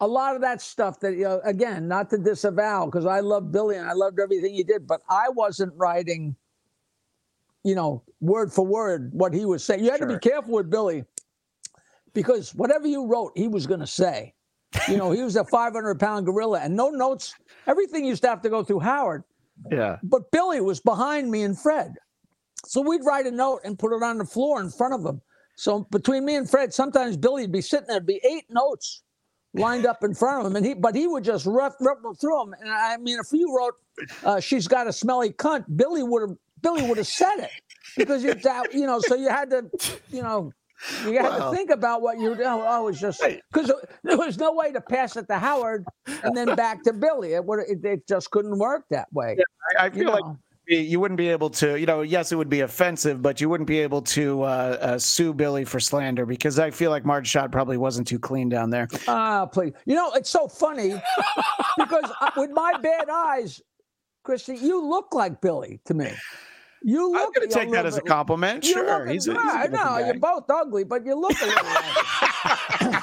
[SPEAKER 3] a lot of that stuff that, you know, again, not to disavow because I love Billy and I loved everything he did, but I wasn't writing, you know, word for word what he was saying. You had to be careful with Billy because whatever you wrote, he was going to say. You know, he was a 500 pound gorilla and no notes. Everything used to have to go through Howard.
[SPEAKER 2] Yeah,
[SPEAKER 3] But Billy was behind me and Fred. So we'd write a note and put it on the floor in front of him. So between me and Fred, sometimes Billy would be sitting there'd be eight notes lined up in front of him. And he, but he would just rough, ruffle through them. And I mean, if you wrote, uh, she's got a smelly cunt, Billy would have, Billy would have said it because you, that, you know, so you had to, you know, you had
[SPEAKER 2] Wow.
[SPEAKER 3] to think about what you doing. Oh, it was just because there was no way to pass it to Howard and then back to Billy. It would, it, it just couldn't work that way.
[SPEAKER 2] I, I
[SPEAKER 3] you
[SPEAKER 2] feel like
[SPEAKER 3] know.
[SPEAKER 2] you wouldn't be able to, you know, yes, it would be offensive, but you wouldn't be able to uh, uh, sue Billy for slander because I feel like Marge Schott probably wasn't too clean down there.
[SPEAKER 3] Ah, please. You know, it's so funny because with my bad eyes, Christy, you look like Billy to me. You look.
[SPEAKER 2] I'm to take that as a compliment.
[SPEAKER 3] you
[SPEAKER 2] Sure, he's a, he's a
[SPEAKER 3] no, you're both ugly, but you look a little.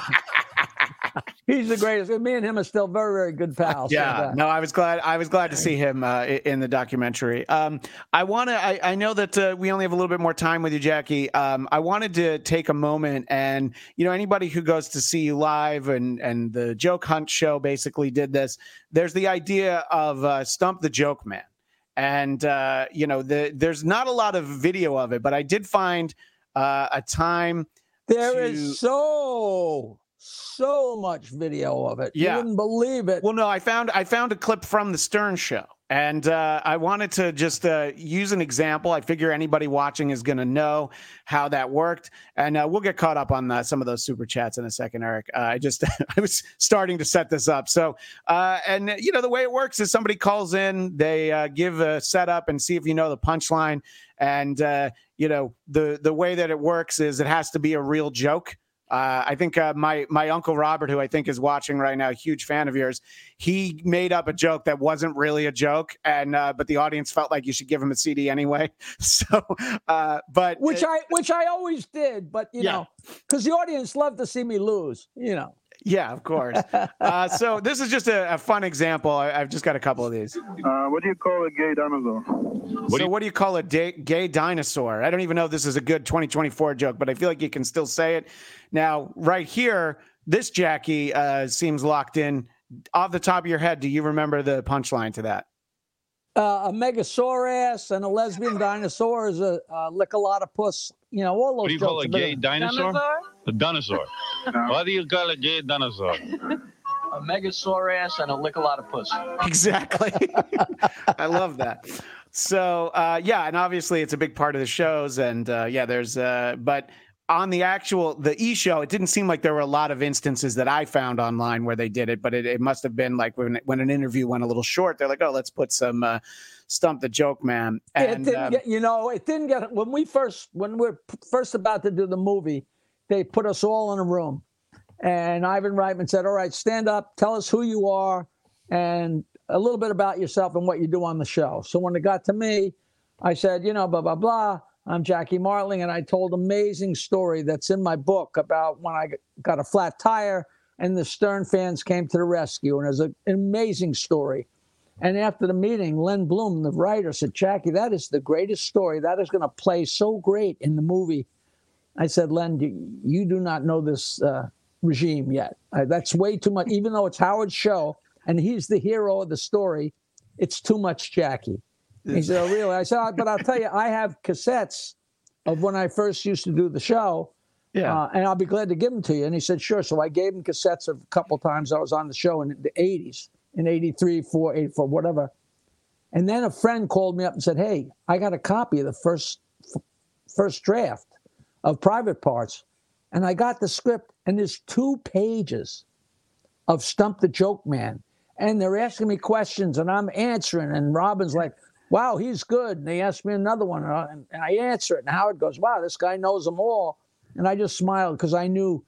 [SPEAKER 3] He's the greatest. Me and him are still very, very good pals.
[SPEAKER 2] Yeah, no, I was glad. I was glad to see him uh, in the documentary. Um, I want to. I, I know that uh, we only have a little bit more time with you, Jackie. Um, I wanted to take a moment, and you know, anybody who goes to see you live, and and the Joke Hunt show basically did this. There's the idea of uh, Stump the Joke Man, and uh, you know, the, there's not a lot of video of it, but I did find uh, a time.
[SPEAKER 3] There
[SPEAKER 2] to-
[SPEAKER 3] is so so much video of it.
[SPEAKER 2] Yeah.
[SPEAKER 3] You wouldn't believe it.
[SPEAKER 2] Well, no, I found I found a clip from the Stern Show, and uh, I wanted to just uh, use an example. I figure anybody watching is going to know how that worked, and uh, we'll get caught up on some of those super chats in a second, Eric. Uh, I just I was starting to set this up, so uh, and you know the way it works is somebody calls in, they uh, give a setup and see if you know the punchline, and you know the the way that it works is it has to be a real joke. Uh, I think uh, my my uncle Robert, who I think is watching right now, huge fan of yours, he made up a joke that wasn't really a joke, and uh, but the audience felt like you should give him a CD anyway. So, uh, but
[SPEAKER 3] which I which I always did, but you
[SPEAKER 2] Yeah.
[SPEAKER 3] know, because the audience loved to see me lose. You know,
[SPEAKER 2] yeah, of course. Uh, so this is just a, a fun example. I, I've just got a couple of these.
[SPEAKER 6] Uh, what do you call a gay dinosaur?
[SPEAKER 2] so what do you call a da- gay dinosaur? I don't even know if this is a good 2024 joke, but I feel like you can still say it. Now, right here, this Jackie uh, seems locked in. Off the top of your head, do you remember the punchline to that?
[SPEAKER 3] Uh, a megasaurus and a lesbian dinosaur is a, a lickalotopus. You know, all those
[SPEAKER 7] What do you call a
[SPEAKER 3] jokes.
[SPEAKER 7] gay dinosaur? A dinosaur. What do you call a gay dinosaur?
[SPEAKER 8] A megasaurus and a lickalotopus.
[SPEAKER 2] Exactly. I love that. So uh, yeah, and obviously it's a big part of the shows, and uh, yeah, there's uh, but on the actual the e show, it didn't seem like there were a lot of instances that I found online where they did it, but it, it must have been like when when an interview went a little short, they're like, oh, let's put some uh, stump the joke man,
[SPEAKER 3] it didn't
[SPEAKER 2] um,
[SPEAKER 3] get, you know, it didn't get when we first when we we're first about to do the movie, they put us all in a room, and Ivan Reitman said, "All right, stand up, tell us who you are, and a little bit about yourself and what you do on the show." So when it got to me, I said, "You know, blah blah blah." I'm Jackie Martling, and I told an amazing story that's in my book about when I got a flat tire and the Stern fans came to the rescue, and it was an amazing story. And after the meeting, Len Blum, the writer, said, Jackie, that is the greatest story. That is going to play so great in the movie. I said, Len, you, you do not know this uh, regime yet. Uh, that's way too much. Even though it's Howard's show and he's the hero of the story, it's too much Jackie. He said, oh, really? I said, "Uh, but I'll tell you, I have cassettes of when I first used to do the show.
[SPEAKER 2] yeah,
[SPEAKER 3] Uh, and I'll be glad to give them to you. And he said, sure. So I gave him cassettes of a couple times I was on the show in the 80s, in 83, 4, 84, whatever. And then a friend called me up and said, hey, I got a copy of the first first draft of Private Parts. And I got the script, and there's two pages of Stump the Joke Man. And they're asking me questions, and I'm answering. And Robin's like, wow, he's good. And they asked me another one, and I, and I answer it. And Howard goes, wow, this guy knows them all. And I just smiled because I knew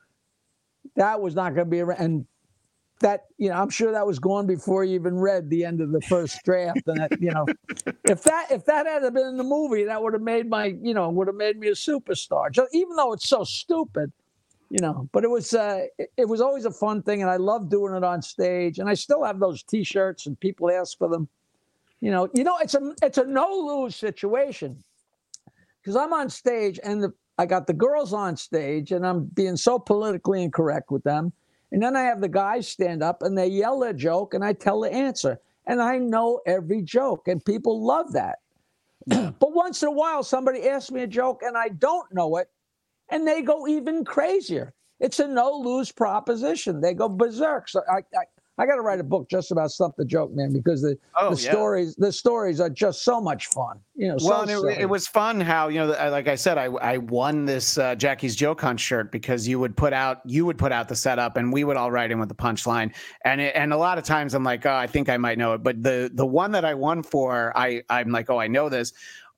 [SPEAKER 3] that was not going to be around. And that, you know, I'm sure that was gone before you even read the end of the first draft. And that, you know, if that if that had been in the movie, that would have made my, you know, would have made me a superstar. Just, even though it's so stupid, you know. But it was uh, it, it was always a fun thing, and I love doing it on stage. And I still have those T-shirts, and people ask for them. You know, you know, it's a it's a no lose situation because I'm on stage and the, I got the girls on stage and I'm being so politically incorrect with them. And then I have the guys stand up and they yell their joke and I tell the answer. And I know every joke and people love that. but once in a while, somebody asks me a joke and I don't know it and they go even crazier. It's a no lose proposition. They go berserk. So I, I, I got to write a book just about Stump the Joke Man because the,
[SPEAKER 2] Oh,
[SPEAKER 3] the
[SPEAKER 2] yeah.
[SPEAKER 3] stories the stories are just so much fun. You know,
[SPEAKER 2] Well,
[SPEAKER 3] so
[SPEAKER 2] it, it was fun how you know, like I said, I I won this uh, Jackie's joke hunt shirt because you would put out you would put out the setup and we would all write in with the punchline, and it, and a lot of times I'm like, oh, I think I might know it, but the the one that I won for, I I'm like, oh, I know this.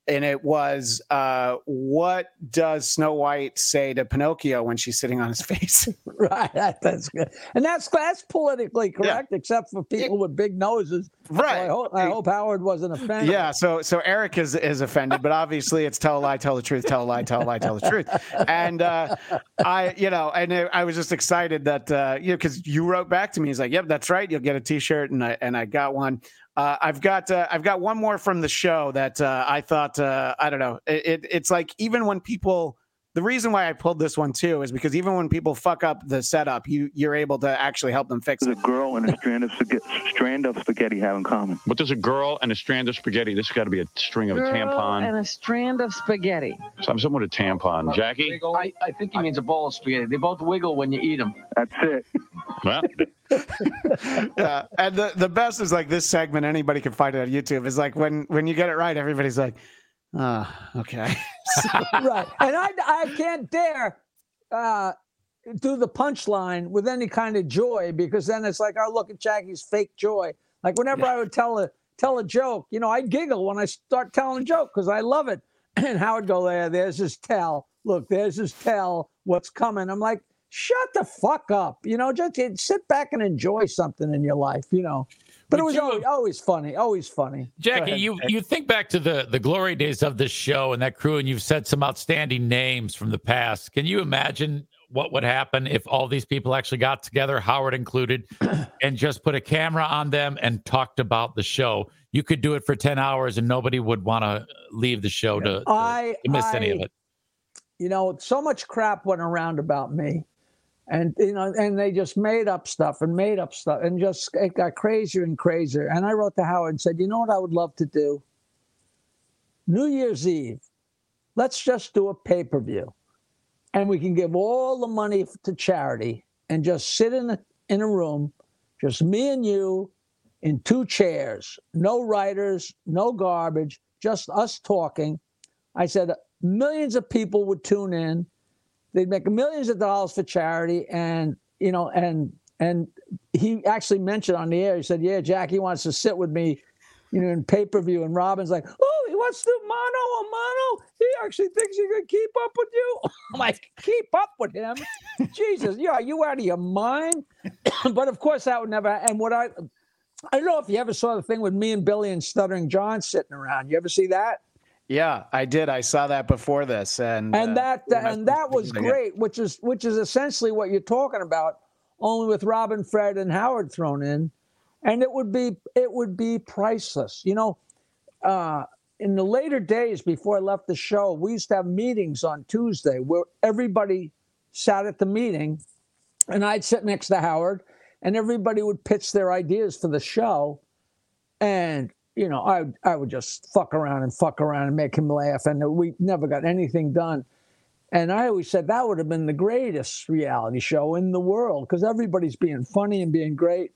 [SPEAKER 2] And it was, uh, what does Snow White say to Pinocchio when she's sitting on his face?
[SPEAKER 3] Right, that, that's good, and that's that's politically correct, except for people with big noses. So I hope, I hope Howard wasn't offended.
[SPEAKER 2] Yeah, so so Eric is is offended, but obviously it's tell a lie, tell the truth, tell a lie, tell a lie, tell the truth. And uh, I, you know, and I I was just excited that uh, you know because you wrote back to me, he's like, "Yep, that's right, you'll get a T-shirt," and I and I got one. Uh, I've got uh, I've got one more from the show that uh, I thought uh, I don't know. It, it it's like even when people. The reason why I pulled this one too is because even when people fuck up the setup, you you're able to actually help them fix
[SPEAKER 6] What
[SPEAKER 2] it.
[SPEAKER 6] does a girl and a strand of spaghetti, strand of spaghetti have in common?
[SPEAKER 7] What does a girl and a strand of spaghetti? This has got to be a string of a tampon.
[SPEAKER 9] and a strand of spaghetti.
[SPEAKER 7] Some something with a tampon. Jackie?
[SPEAKER 8] I, I think he means a bowl of spaghetti. They both wiggle when you eat them.
[SPEAKER 6] That's it.
[SPEAKER 7] Well,
[SPEAKER 2] yeah, and the the best is like this segment. Anybody can find it on YouTube. Is like when when you get it right, everybody's like, "Ah, okay."
[SPEAKER 3] right. And I, I can't dare uh, do the punchline with any kind of joy because then it's like, oh, look at Jackie's fake joy. Like whenever I would tell a tell a joke, you know, I giggle when I start telling a joke because I love it. And Howard go there, there's his tell. Look, there's his tell. What's coming? I'm like, shut the fuck up. You know, just sit back and enjoy something in your life. You know. But it was always, always funny. Always funny.
[SPEAKER 4] Jackie, you you think back to the the glory days of this show and that crew, and you've said some outstanding names from the past. Can you imagine what would happen if all these people actually got together, Howard included, and just put a camera on them and talked about the show? You could do it for ten hours, and nobody would want to leave the show to, to-
[SPEAKER 3] I
[SPEAKER 4] to miss any of it.
[SPEAKER 3] you know, so much crap went around about me. And you know, and they just made up stuff and made up stuff and just it got crazier and crazier. And I wrote to Howard and said, you know what I would love to do? New Year's Eve, let's just do a pay-per-view. And we can give all the money to charity and just sit in a in a room, just me and you in two chairs, no writers, no garbage, just us talking. I said millions of people would tune in. They'd make millions of dollars for charity, and you know, and and he actually mentioned on the air. He said, "Yeah, Jackie wants to sit with me, you know, in pay per view." And Robin's like, "Oh, he wants to mono a mono. He actually thinks he can keep up with you." I'm like, "Keep up with him? Jesus, yeah, are you out of your mind?" but of course, that would never. And what I, I don't know if you ever saw the thing with me and Billy and Stuttering John sitting around. You ever see that?
[SPEAKER 2] Yeah, I did. I saw that before this, and
[SPEAKER 3] and
[SPEAKER 2] uh,
[SPEAKER 3] that
[SPEAKER 2] yeah,
[SPEAKER 3] and that was great which is which is essentially what you're talking about only with robin fred and howard thrown in and it would be it would be priceless you know uh in the later days before i left the show we used to have meetings on tuesday where everybody sat at the meeting and i'd sit next to howard and everybody would pitch their ideas for the show and you know, I I would just fuck around and fuck around and make him laugh, and we never got anything done. And I always said that would have been the greatest reality show in the world because everybody's being funny and being great.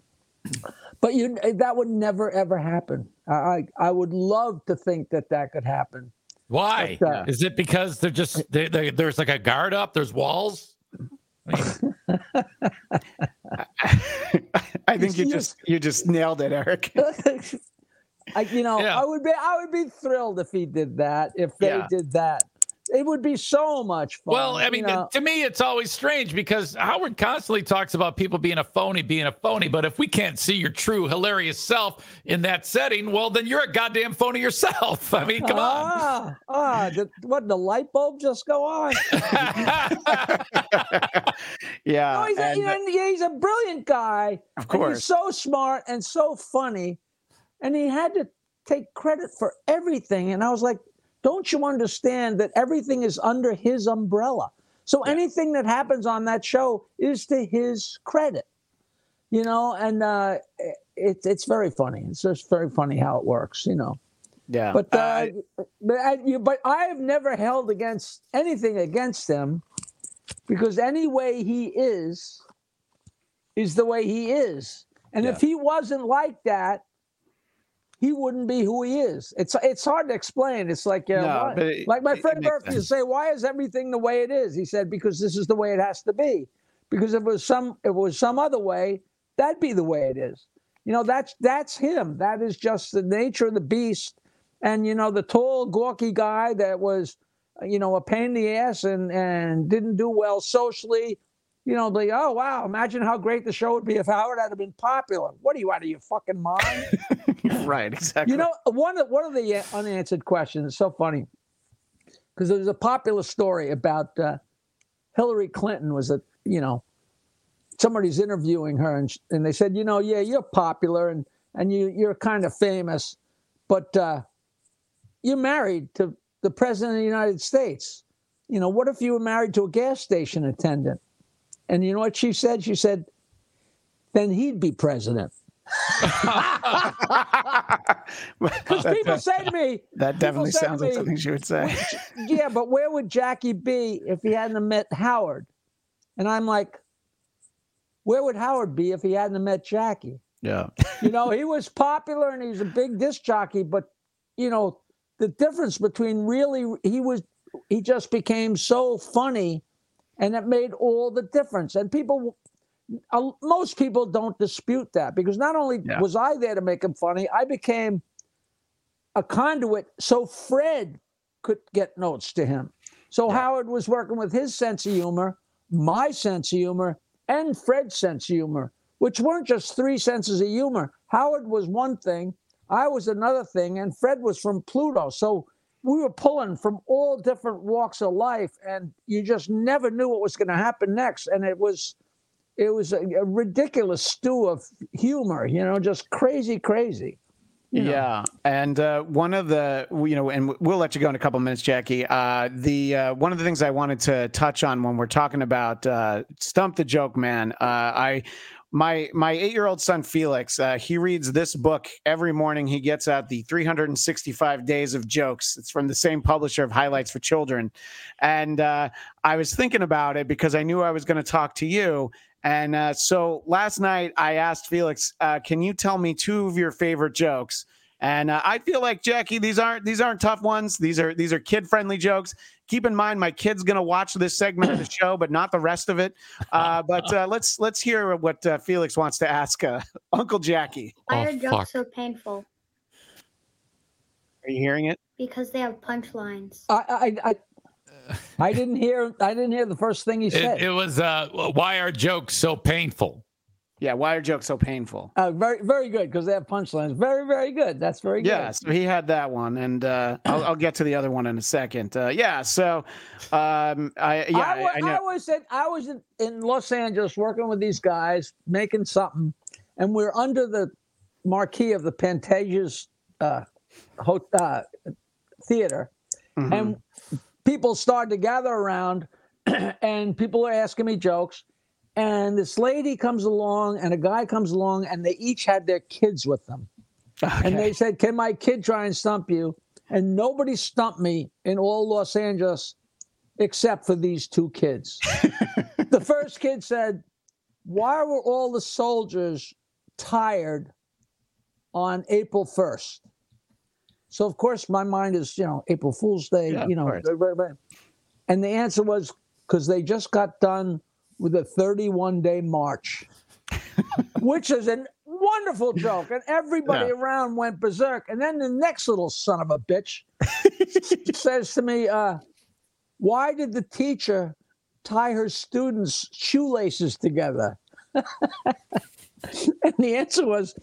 [SPEAKER 3] But you, that would never ever happen. I I I would love to think that that could happen.
[SPEAKER 4] Why?
[SPEAKER 3] But, uh,
[SPEAKER 4] Is it because they're just they, they, there's like a guard up? There's walls.
[SPEAKER 2] I think you
[SPEAKER 3] You-
[SPEAKER 2] just you just nailed it, Eric.
[SPEAKER 3] I, you know,
[SPEAKER 4] Yeah.
[SPEAKER 3] I would be I would be thrilled if he did that. If they
[SPEAKER 2] Yeah.
[SPEAKER 3] did that, it would be so much fun.
[SPEAKER 4] Well, I
[SPEAKER 3] you
[SPEAKER 4] mean,
[SPEAKER 3] know.
[SPEAKER 4] to me, it's always strange because Howard constantly talks about people being a phony, being a phony. But if we can't see your true, hilarious self in that setting, well, then you're a goddamn phony yourself. I mean, come on.
[SPEAKER 3] Ah, ah, did, what the light bulb just go on?
[SPEAKER 2] yeah,
[SPEAKER 3] No, he's, a,
[SPEAKER 2] and,
[SPEAKER 3] you know, he's a brilliant guy.
[SPEAKER 2] of
[SPEAKER 3] and
[SPEAKER 2] course.
[SPEAKER 3] he's so smart and so funny, and he had to take credit for everything. And I was like, "Don't you understand that everything is under his umbrella? So anything that happens on that show is to his credit, you know." And uh, it's it's very funny. It's just very funny how it works, you know.
[SPEAKER 2] yeah,
[SPEAKER 3] But uh,
[SPEAKER 2] Uh,
[SPEAKER 3] but I, you, but I have never held against anything against him because any way he is is the way he is, and if he wasn't like that, he wouldn't be who he is. It's it's hard to explain. It's like uh,
[SPEAKER 2] No,
[SPEAKER 3] why-
[SPEAKER 2] it-
[SPEAKER 3] like my friend Murphy would say, "Why is everything the way it is?" He said, "Because this is the way it has to be. Because if it was some if it was some other way, that'd be the way it is." You know, that's that's him. That is just the nature of the beast. And you know, the tall, gawky guy that was, you know, a pain in the ass and and didn't do well socially. You know, like, oh wow, imagine how great the show would be if Howard had been popular. What are you out of your fucking mind?
[SPEAKER 2] right, exactly.
[SPEAKER 3] You know, one of one of the unanswered questions is so funny because there's a popular story about uh, Hillary Clinton was a you know somebody's interviewing her and sh- and they said you know yeah you're popular and and you you're kind of famous but uh, you're married to the president of the United States. You know what if you were married to a gas station attendant? And you know what she said? She said, then he'd be president. Because people say to me,
[SPEAKER 2] that definitely sounds like something she would say.
[SPEAKER 3] yeah, but where would Jackie be if he hadn't met Howard? And I'm like, where would Howard be if he hadn't met Jackie?
[SPEAKER 2] Yeah,
[SPEAKER 3] You know, he was popular and he was a big disc jockey, but you know, the difference between really he was he just became so funny and it made all the difference. And people most people don't dispute that because not only
[SPEAKER 2] Yeah.
[SPEAKER 3] was I there to make him funny, I became a conduit so Fred could get notes to him. So Howard was working with his sense of humor my sense of humor and Fred's sense of humor, which weren't just three senses of humor. Howard was one thing, I was another thing, and Fred was from Pluto. So we were pulling from all different walks of life, and you just never knew what was going to happen next. And it was, it was a, a ridiculous stew of humor, you know, just crazy, crazy. you know.
[SPEAKER 2] Yeah, and uh, one of the you know, and we'll let you go in a couple minutes, Jackie. Uh, the uh, one of the things I wanted to touch on when we're talking about uh, stump the joke man, uh, I my my eight year old son Felix, uh, he reads this book every morning. He gets out the 365 days of jokes. It's from the same publisher of Highlights for Children, and uh, I was thinking about it because I knew I was going to talk to you. And uh, so last night I asked Felix, uh, "Can you tell me two of your favorite jokes?" And uh, I feel like Jackie, these aren't these aren't tough ones. These are these are kid friendly jokes. Keep in mind, my kid's gonna watch this segment of the show, but not the rest of it. Uh, but uh, let's let's hear what uh, Felix wants to ask uh, Uncle Jackie.
[SPEAKER 10] Why
[SPEAKER 4] Oh,
[SPEAKER 10] are jokes so painful?
[SPEAKER 2] Are you hearing it?
[SPEAKER 10] Because they have punchlines.
[SPEAKER 3] I, I, I, I didn't hear. I didn't hear the first thing he said.
[SPEAKER 4] It, it was uh, why are jokes so painful?
[SPEAKER 2] Yeah. Why are jokes so painful?
[SPEAKER 3] Uh, very, very good because they have punchlines. Very, very good. That's very good.
[SPEAKER 2] Yeah, so he had that one, and uh, I'll, I'll get to the other one in a second. Uh, yeah, so um, I yeah
[SPEAKER 3] I,
[SPEAKER 2] I, I.
[SPEAKER 3] I was in, I was in, in Los Angeles working with these guys making something, and we're under the marquee of the Pantages uh, uh, theater,
[SPEAKER 2] Mhm.
[SPEAKER 3] and people started to gather around, and people are asking me jokes. And this lady comes along, and a guy comes along, and they each had their kids with them. And they said, Can my kid try and stump you? And nobody stumped me in all Los Angeles except for these two kids. the first kid said, Why were all the soldiers tired on April 1st? So, of course, my mind is, you know, April Fool's Day,
[SPEAKER 2] Yeah,
[SPEAKER 3] you know. And the answer was because they just got done with a 31 day march, which is a wonderful joke. And everybody
[SPEAKER 2] Yeah.
[SPEAKER 3] around went berserk. And then the next little son of a bitch says to me, uh, Why did the teacher tie her students' shoelaces together? and the answer was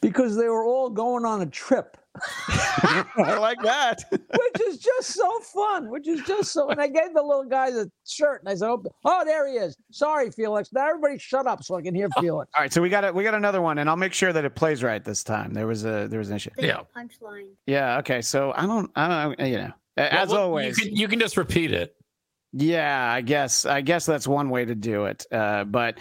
[SPEAKER 3] because they were all going on a trip
[SPEAKER 2] I like that.
[SPEAKER 3] which is just so fun. Which is just so. And I gave the little guy the shirt, and I said, "Oh, oh, there he is. Sorry, Felix. Now everybody shut up so I can hear Felix."
[SPEAKER 2] All right, so we got it. we got another one, and I'll make sure that it plays right this time. There was a there was an issue.
[SPEAKER 10] They
[SPEAKER 4] Yeah.
[SPEAKER 10] Punchline.
[SPEAKER 2] Yeah. Okay. So I don't I don't you know as
[SPEAKER 4] Well, well,
[SPEAKER 2] always.
[SPEAKER 4] you can, you can just repeat it.
[SPEAKER 2] Yeah, I guess I guess that's one way to do it. Uh, but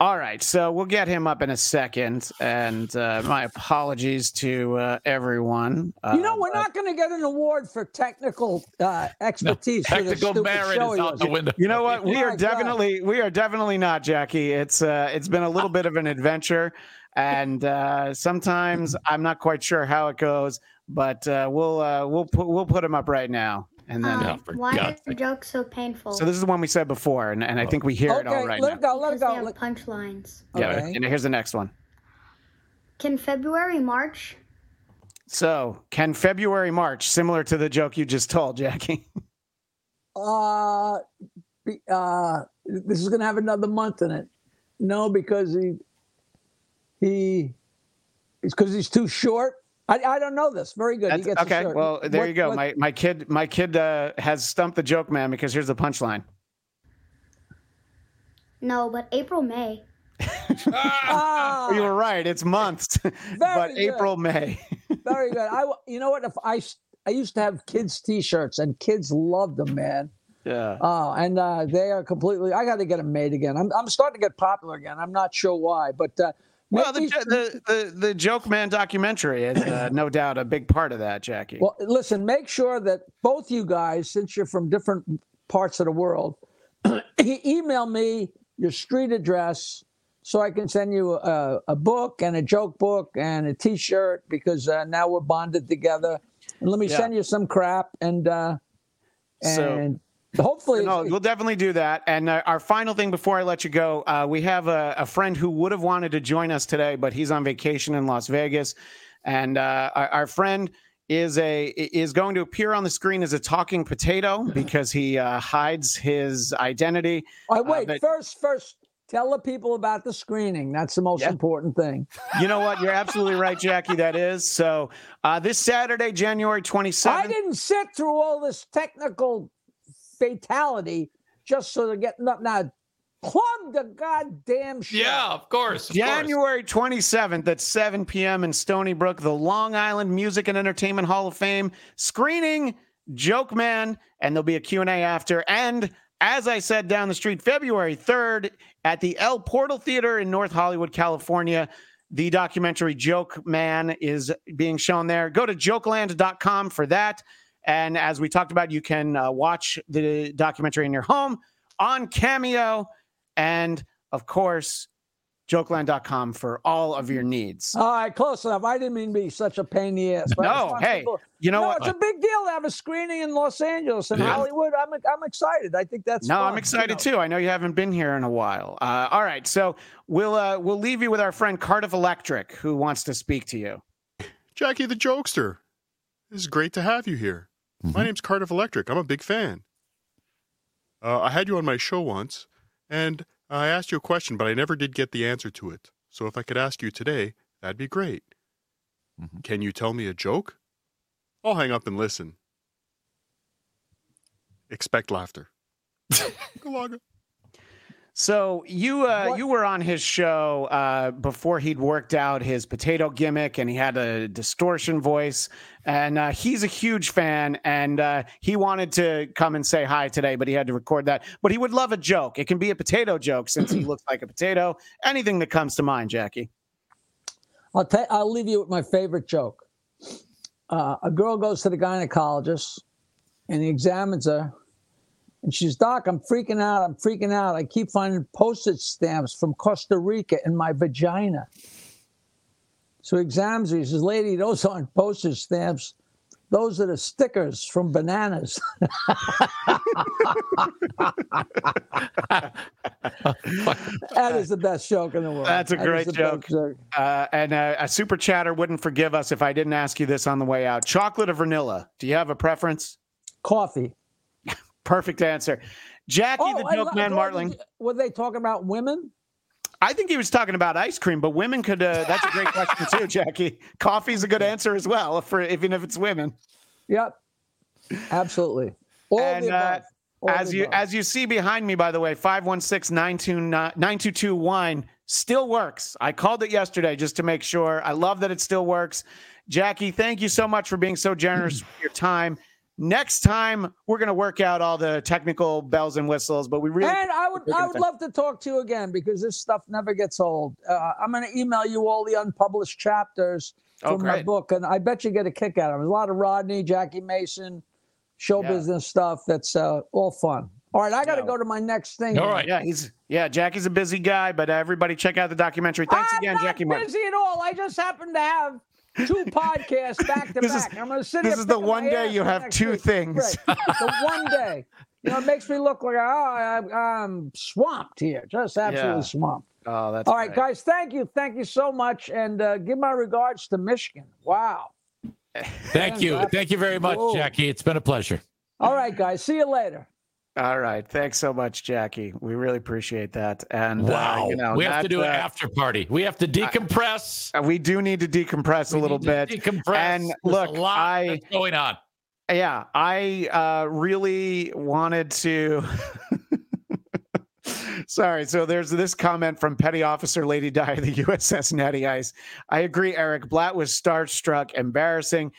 [SPEAKER 2] all right, so we'll get him up in a second, and uh, my apologies to uh, everyone. Uh,
[SPEAKER 3] you know, we're
[SPEAKER 2] but-
[SPEAKER 3] not going to get an award for technical uh, expertise. for the
[SPEAKER 4] Technical
[SPEAKER 3] stupid
[SPEAKER 4] merit is out the window.
[SPEAKER 2] You know what? We
[SPEAKER 3] My
[SPEAKER 2] are
[SPEAKER 3] God.
[SPEAKER 2] definitely we are definitely not, Jackie. It's uh it's been a little bit of an adventure, and uh, sometimes I'm not quite sure how it goes, but uh, we'll uh, we'll put we'll put him up right now, and then.
[SPEAKER 10] Um,
[SPEAKER 4] Yeah, for
[SPEAKER 10] why
[SPEAKER 4] God's
[SPEAKER 10] are jokes so painful?
[SPEAKER 2] so this is the one we said before, and, and I think we hear it all
[SPEAKER 3] Okay,
[SPEAKER 2] right
[SPEAKER 3] let it
[SPEAKER 2] now.
[SPEAKER 3] go. Let it go. Let-
[SPEAKER 10] punchlines.
[SPEAKER 2] Yeah,
[SPEAKER 3] Okay.
[SPEAKER 2] and here's the next one.
[SPEAKER 10] Can February March?
[SPEAKER 2] So, can February March similar to the joke you just told, Jackie?
[SPEAKER 3] Uh, be- uh, this is going to have another month in it. No, because he he it's because he's too short. I, I don't know this. Very good. he gets
[SPEAKER 2] okay. Well, there
[SPEAKER 3] What-
[SPEAKER 2] you go.
[SPEAKER 3] what-
[SPEAKER 2] My my kid my kid uh, has stumped the joke man because here's the punchline.
[SPEAKER 10] No, but April May.
[SPEAKER 3] Ah,
[SPEAKER 2] you were right. It's months, but
[SPEAKER 3] good.
[SPEAKER 2] April May.
[SPEAKER 3] very good. I you know what? If I I used to have kids T-shirts and kids loved them, man.
[SPEAKER 2] Yeah.
[SPEAKER 3] Oh, and uh, they are completely. I got to get them made again. I'm I'm starting to get popular again. I'm not sure why, but uh,
[SPEAKER 2] Well, the, the the the Joke Man documentary is uh, no doubt a big part of that, Jackie.
[SPEAKER 3] Well, listen, make sure that both you guys, since you're from different parts of the world, email me your street address so I can send you a, a book and a joke book and a T-shirt because uh, now we're bonded together. And let me
[SPEAKER 2] Yeah.
[SPEAKER 3] send you some crap and uh,
[SPEAKER 2] So-
[SPEAKER 3] and hopefully
[SPEAKER 2] no, we'll definitely do that. And uh, our final thing before I let you go, uh, we have a, a friend who would have wanted to join us today, but he's on vacation in Las Vegas. And uh, our, our friend is a is going to appear on the screen as a talking potato because he uh, hides his identity.
[SPEAKER 3] All
[SPEAKER 2] Uh,
[SPEAKER 3] wait.
[SPEAKER 2] but-
[SPEAKER 3] first, first, tell the people about the screening. That's the most
[SPEAKER 2] Yeah.
[SPEAKER 3] important thing.
[SPEAKER 2] You know what? You're absolutely right, Jackie. That is so. Uh, this Saturday, January 27th.
[SPEAKER 3] I didn't sit through all this technical fatality just so they're getting up now. Plug the goddamn show.
[SPEAKER 4] Yeah, of course. of course.
[SPEAKER 2] January 27th at 7 p.m. in Stony Brook, the Long Island Music and Entertainment Hall of Fame screening Joke Man, and there'll be a Q&A after. And as I said down the street, February 3rd at the El Portal Theater in North Hollywood, California, the documentary Joke Man is being shown there. Go to jokeland.com for that. And as we talked about, you can uh, watch the documentary in your home on Cameo. And of course, jokeland.com for all of your needs.
[SPEAKER 3] All right, close enough. I didn't mean to be such a pain in the ass. but
[SPEAKER 2] No, hey,
[SPEAKER 3] people-
[SPEAKER 2] you know
[SPEAKER 3] no,
[SPEAKER 2] what?
[SPEAKER 3] it's a big deal to have a screening in Los Angeles and
[SPEAKER 4] Yeah.
[SPEAKER 3] Hollywood. I'm I'm excited. I think that's
[SPEAKER 2] No,
[SPEAKER 3] fun,
[SPEAKER 2] I'm
[SPEAKER 3] you
[SPEAKER 2] excited
[SPEAKER 3] know.
[SPEAKER 2] too. I know you haven't been here in a while. Uh, all right, so we'll uh, we'll leave you with our friend Cardiff Electric, who wants to speak to you.
[SPEAKER 11] Jackie the Jokester. it's great to have you here. My name's Cardiff Electric. I'm a big fan. Uh, I had you on my show once, and I asked you a question, but I never did get the answer to it. So if I could ask you today, that'd be great. Can you tell me a joke? I'll hang up and listen. Expect laughter. Galaga.
[SPEAKER 2] So you uh, you were on his show uh, before he'd worked out his potato gimmick, and he had a distortion voice. And uh, he's a huge fan, and uh, he wanted to come and say hi today, but he had to record that. But he would love a joke. It can be a potato joke since he looks like a potato. Anything that comes to mind, Jackie.
[SPEAKER 3] I'll tell. I'll leave you with my favorite joke. Uh, a girl goes to the gynecologist, and he examines her, and she's Doc. I'm freaking out. I'm freaking out. I keep finding postage stamps from Costa Rica in my vagina. So he examines her. He says, "Lady, those aren't postage stamps. Those are the stickers from bananas." that is the best joke in the world.
[SPEAKER 2] That's a
[SPEAKER 3] That
[SPEAKER 2] great joke.
[SPEAKER 3] joke.
[SPEAKER 2] Uh, and uh, a super chatter wouldn't forgive us if I didn't ask you this on the way out. Chocolate or vanilla? Do you have a preference?
[SPEAKER 3] Coffee.
[SPEAKER 2] Perfect answer. Jackie the
[SPEAKER 3] I
[SPEAKER 2] Joke Man
[SPEAKER 3] oh,
[SPEAKER 2] Martling.
[SPEAKER 3] Were they talking about women?
[SPEAKER 2] I think he was talking about ice cream, but women could. Uh, that's a great question too, Jackie. Coffee's a good answer as well, for even if it's women.
[SPEAKER 3] Yep. Absolutely. All
[SPEAKER 2] And,
[SPEAKER 3] the
[SPEAKER 2] uh,
[SPEAKER 3] above. All
[SPEAKER 2] As
[SPEAKER 3] the
[SPEAKER 2] you as you see behind me, by the way, 516-922 wine still works. I called it yesterday just to make sure. I love that it still works. Jackie, thank you so much for being so generous with your time. Next time, we're going to work out all the technical bells and whistles, but we really
[SPEAKER 3] and I would I would love to talk to you again because this stuff never gets old. Uh, I'm going to email you all the unpublished chapters
[SPEAKER 2] Oh,
[SPEAKER 3] from my book, and I bet you get a kick out of it. There's a lot of Rodney, Jackie Mason, show
[SPEAKER 2] Yeah.
[SPEAKER 3] business stuff. That's uh, all fun. All right, I got to
[SPEAKER 2] Yeah.
[SPEAKER 3] go to my next thing.
[SPEAKER 4] All
[SPEAKER 3] here.
[SPEAKER 4] right.
[SPEAKER 2] Yeah, he's yeah. Jackie's a busy guy, but uh, everybody check out the documentary. Thanks
[SPEAKER 3] I'm
[SPEAKER 2] again,
[SPEAKER 3] not
[SPEAKER 2] Jackie. Martin.
[SPEAKER 3] busy at all. I just happen to have two podcasts back to
[SPEAKER 2] This is-
[SPEAKER 3] back. I'm going to sit
[SPEAKER 2] this is the one day you have two
[SPEAKER 3] week.
[SPEAKER 2] things.
[SPEAKER 3] Right. the one day. You know, it makes me look like oh, I, I'm swamped here, just absolutely
[SPEAKER 2] Yeah.
[SPEAKER 3] swamped.
[SPEAKER 2] Oh, that's
[SPEAKER 3] All right,
[SPEAKER 2] great.
[SPEAKER 3] guys, thank you, thank you so much, and uh, give my regards to Michigan. Wow.
[SPEAKER 4] Thank you. Thank you very much,
[SPEAKER 3] Whoa.
[SPEAKER 4] Jackie. It's been a pleasure.
[SPEAKER 3] All right, guys, see you later.
[SPEAKER 2] All right. Thanks so much, Jackie. We really appreciate that. And uh,
[SPEAKER 4] Wow.
[SPEAKER 2] you know,
[SPEAKER 4] we have to do an
[SPEAKER 2] uh,
[SPEAKER 4] after party. We have to decompress.
[SPEAKER 2] uh, we do need to decompress a little bit.
[SPEAKER 4] Decompress.
[SPEAKER 2] And
[SPEAKER 4] There's
[SPEAKER 2] look,
[SPEAKER 4] a lot
[SPEAKER 2] I-
[SPEAKER 4] going on.
[SPEAKER 2] Yeah, I uh, really wanted to. Sorry. So there's this comment from Petty Officer Lady Di of the USS Natty Ice. I agree, Eric. Bladt was starstruck, embarrassing.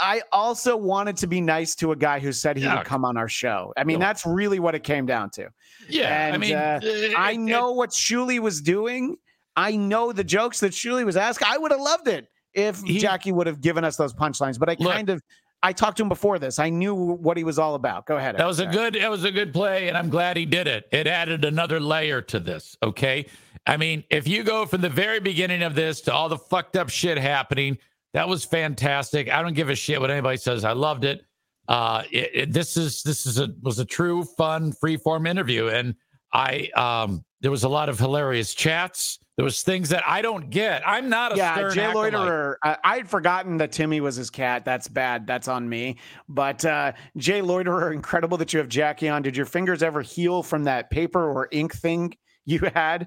[SPEAKER 2] I also wanted to be nice to a guy who said he
[SPEAKER 4] Yeah.
[SPEAKER 2] would come on our show. I mean, that's really what it came down to.
[SPEAKER 4] Yeah. I mean,
[SPEAKER 2] uh,
[SPEAKER 4] it-
[SPEAKER 2] I
[SPEAKER 4] it-
[SPEAKER 2] know what Shuli was doing. I know the jokes that Shuli was asking. I would have loved it if
[SPEAKER 4] He-
[SPEAKER 2] Jackie would have given us those punchlines. But I
[SPEAKER 4] Look.
[SPEAKER 2] kind of, I talked to him before this. I knew what he was all about. Go ahead.
[SPEAKER 4] That was a good that was a good play, and I'm glad he did it. It added another layer to this. Okay. I mean, if you go from the very beginning of this to all the fucked up shit happening, that was fantastic. I don't give a shit what anybody says. I loved it. Uh it, it- this is this is a was a true fun free form interview. And I um there was a lot of hilarious chats. There was things that I don't get. I'm not a
[SPEAKER 2] yeah,
[SPEAKER 4] Stern
[SPEAKER 2] Jay. Loiterer. I, I'd forgotten that Timmy was his cat. That's bad. That's on me. But uh, Jay Loiterer, incredible that you have Jackie on. Did your fingers ever heal from that paper or ink thing you had?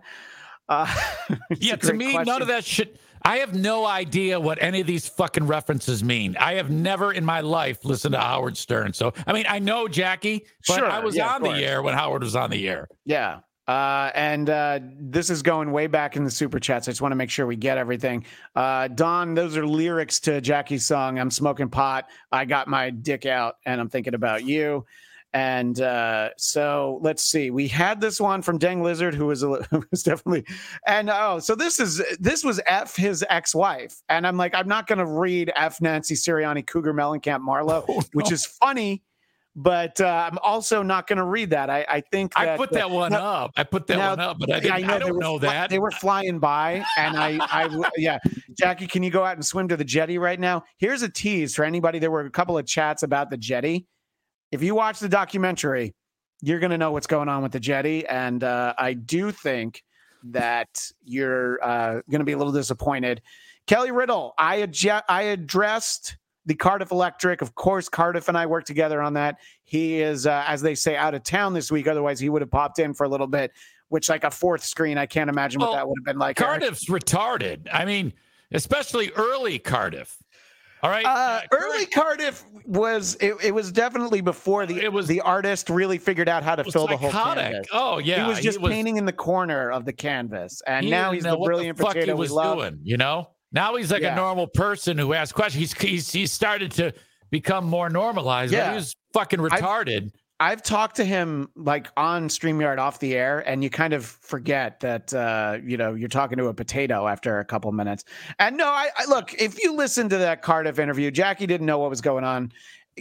[SPEAKER 2] Uh,
[SPEAKER 4] Yeah, to me,
[SPEAKER 2] question.
[SPEAKER 4] none of that shit. I have no idea what any of these fucking references mean. I have never in my life listened to Howard Stern. So, I mean, I know Jackie, but
[SPEAKER 2] Sure,
[SPEAKER 4] I was
[SPEAKER 2] yeah,
[SPEAKER 4] on the air when Howard was on the air.
[SPEAKER 2] Yeah. Uh, and uh, this is going way back in the super chats. I just want to make sure we get everything. Uh, Don, those are lyrics to Jackie's song. I'm smoking pot. I got my dick out, and I'm thinking about you. And uh, so let's see. We had this one from Deng Lizard, who was, a, who was definitely, and oh, so this is this was F his ex-wife, and I'm like, I'm not going to read F Nancy Sirianni Cougar Mellencamp Marlowe,
[SPEAKER 4] Oh,
[SPEAKER 2] which is funny, but uh, I'm also not going to read that. I, I think
[SPEAKER 4] I put that one
[SPEAKER 2] now-
[SPEAKER 4] up. I put that
[SPEAKER 2] now-
[SPEAKER 4] one up, but I, didn't, I,
[SPEAKER 2] they
[SPEAKER 4] don't know
[SPEAKER 2] fly-
[SPEAKER 4] that.
[SPEAKER 2] they were flying by, and I, I, yeah, Jackie, can you go out and swim to the jetty right now? Here's a tease for anybody. There were a couple of chats about the jetty. If you watch the documentary, you're going to know what's going on with the jetty, and uh, I do think that you're uh, going to be a little disappointed. Kelly Riddle, I I addressed the Cardiff Electric. Of course, Cardiff and I worked together on that. He is, uh, as they say, out of town this week. Otherwise, he would have popped in for a little bit. Which, like a fourth screen, I can't imagine what
[SPEAKER 4] Well,
[SPEAKER 2] that would have been like. Eric.
[SPEAKER 4] Cardiff's retarded. I mean, especially early Cardiff. All right.
[SPEAKER 2] Uh, early Cardiff was it, it was definitely before the
[SPEAKER 4] It was-
[SPEAKER 2] the artist really figured out how to
[SPEAKER 4] was
[SPEAKER 2] fill the whole
[SPEAKER 4] psychotic.
[SPEAKER 2] canvas.
[SPEAKER 4] Oh yeah,
[SPEAKER 2] he was just painting in the corner of the canvas, and
[SPEAKER 4] he
[SPEAKER 2] now he's the brilliant
[SPEAKER 4] the
[SPEAKER 2] potato
[SPEAKER 4] he was
[SPEAKER 2] we
[SPEAKER 4] doing. You know, now he's like
[SPEAKER 2] Yeah.
[SPEAKER 4] a normal person who asks questions. He's he's he's started to become more normalized.
[SPEAKER 2] Yeah.
[SPEAKER 4] he was fucking retarded.
[SPEAKER 2] I've talked to him like on StreamYard off the air, and you kind of forget that uh, you know you're talking to a potato after a couple minutes. And no, I, I look if you listen to that Cardiff interview, Jackie didn't know what was going on.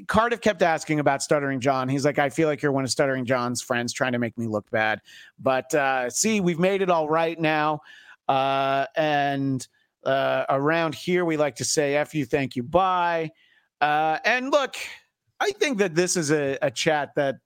[SPEAKER 2] Cardiff kept asking about Stuttering John. He's like, I feel like you're one of Stuttering John's friends trying to make me look bad. But uh, see, we've made it all right now. Uh, and uh, around here, we like to say F you, thank you, bye. Uh, and look, I think that this is a, a chat that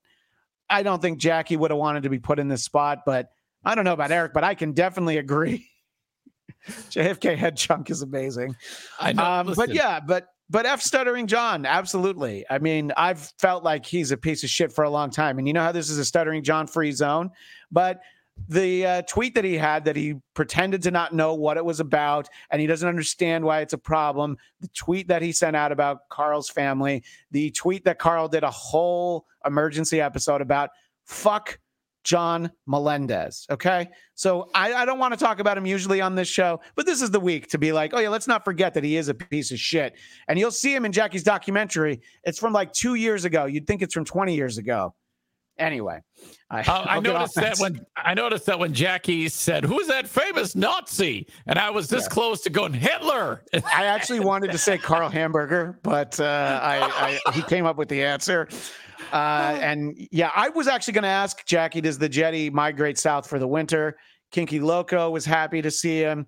[SPEAKER 2] I don't think Jackie would have wanted to be put in this spot, but I don't know about Eric, but I can definitely agree. JFK head chunk is amazing.
[SPEAKER 4] I know.
[SPEAKER 2] Um, but yeah, but but F stuttering John, absolutely. I mean, I've felt like he's a piece of shit for a long time, and you know how this is a stuttering John free zone. But the uh, tweet that he had that he pretended to not know what it was about, and he doesn't understand why it's a problem. The tweet that he sent out about Carl's family, the tweet that Carl did a whole emergency episode about. Fuck John Melendez. Okay. So I, I don't want to talk about him usually on this show, but this is the week to be like, oh, yeah, let's not forget that he is a piece of shit. And you'll see him in Jackie's documentary. It's from like two years ago. You'd think it's from 20 years ago. Anyway, I,
[SPEAKER 4] Uh, I noticed that when I noticed that when Jackie said, "Who's that famous Nazi?" and I was this
[SPEAKER 2] Yeah.
[SPEAKER 4] close to going Hitler.
[SPEAKER 2] I actually wanted to say Carl Hamburger, but uh, I, I he came up with the answer. Uh, and yeah, I was actually going to ask Jackie, does the jetty migrate south for the winter? Kinky Loco was happy to see him.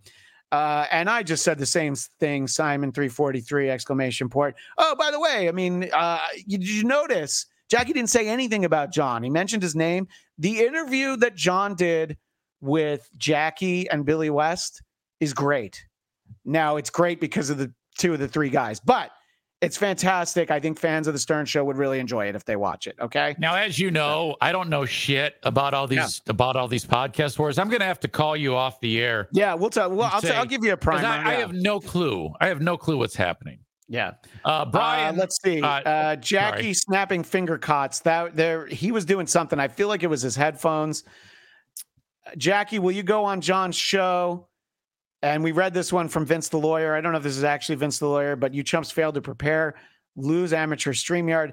[SPEAKER 2] Uh, and I just said the same thing, Simon 343 exclamation point. Oh, by the way, I mean, uh, you, did you notice Jackie didn't say anything about John? He mentioned his name. The interview that John did with Jackie and Billy West is great. Now it's great because of the two of the three guys, but it's fantastic. I think fans of the Stern Show would really enjoy it if they watch it. Okay.
[SPEAKER 4] Now, as you know, I don't know shit about all these about all these podcast wars. I'm going to have to call you off the air.
[SPEAKER 2] Yeah, we'll tell. Well, I'll,
[SPEAKER 4] Say-
[SPEAKER 2] t- I'll give you a primer.
[SPEAKER 4] I, I have no clue. I have no clue what's happening.
[SPEAKER 2] Yeah.
[SPEAKER 4] Uh, Brian,
[SPEAKER 2] Uh, let's see.
[SPEAKER 4] uh,
[SPEAKER 2] Uh, Jackie snapping finger cots. That there, he was doing something. I feel like it was his headphones. Uh, Jackie, will you go on John's show? And we read this one from Vince the lawyer. I don't know if this is actually Vince the lawyer, but you chumps failed to prepare. Lose amateur Streamyard.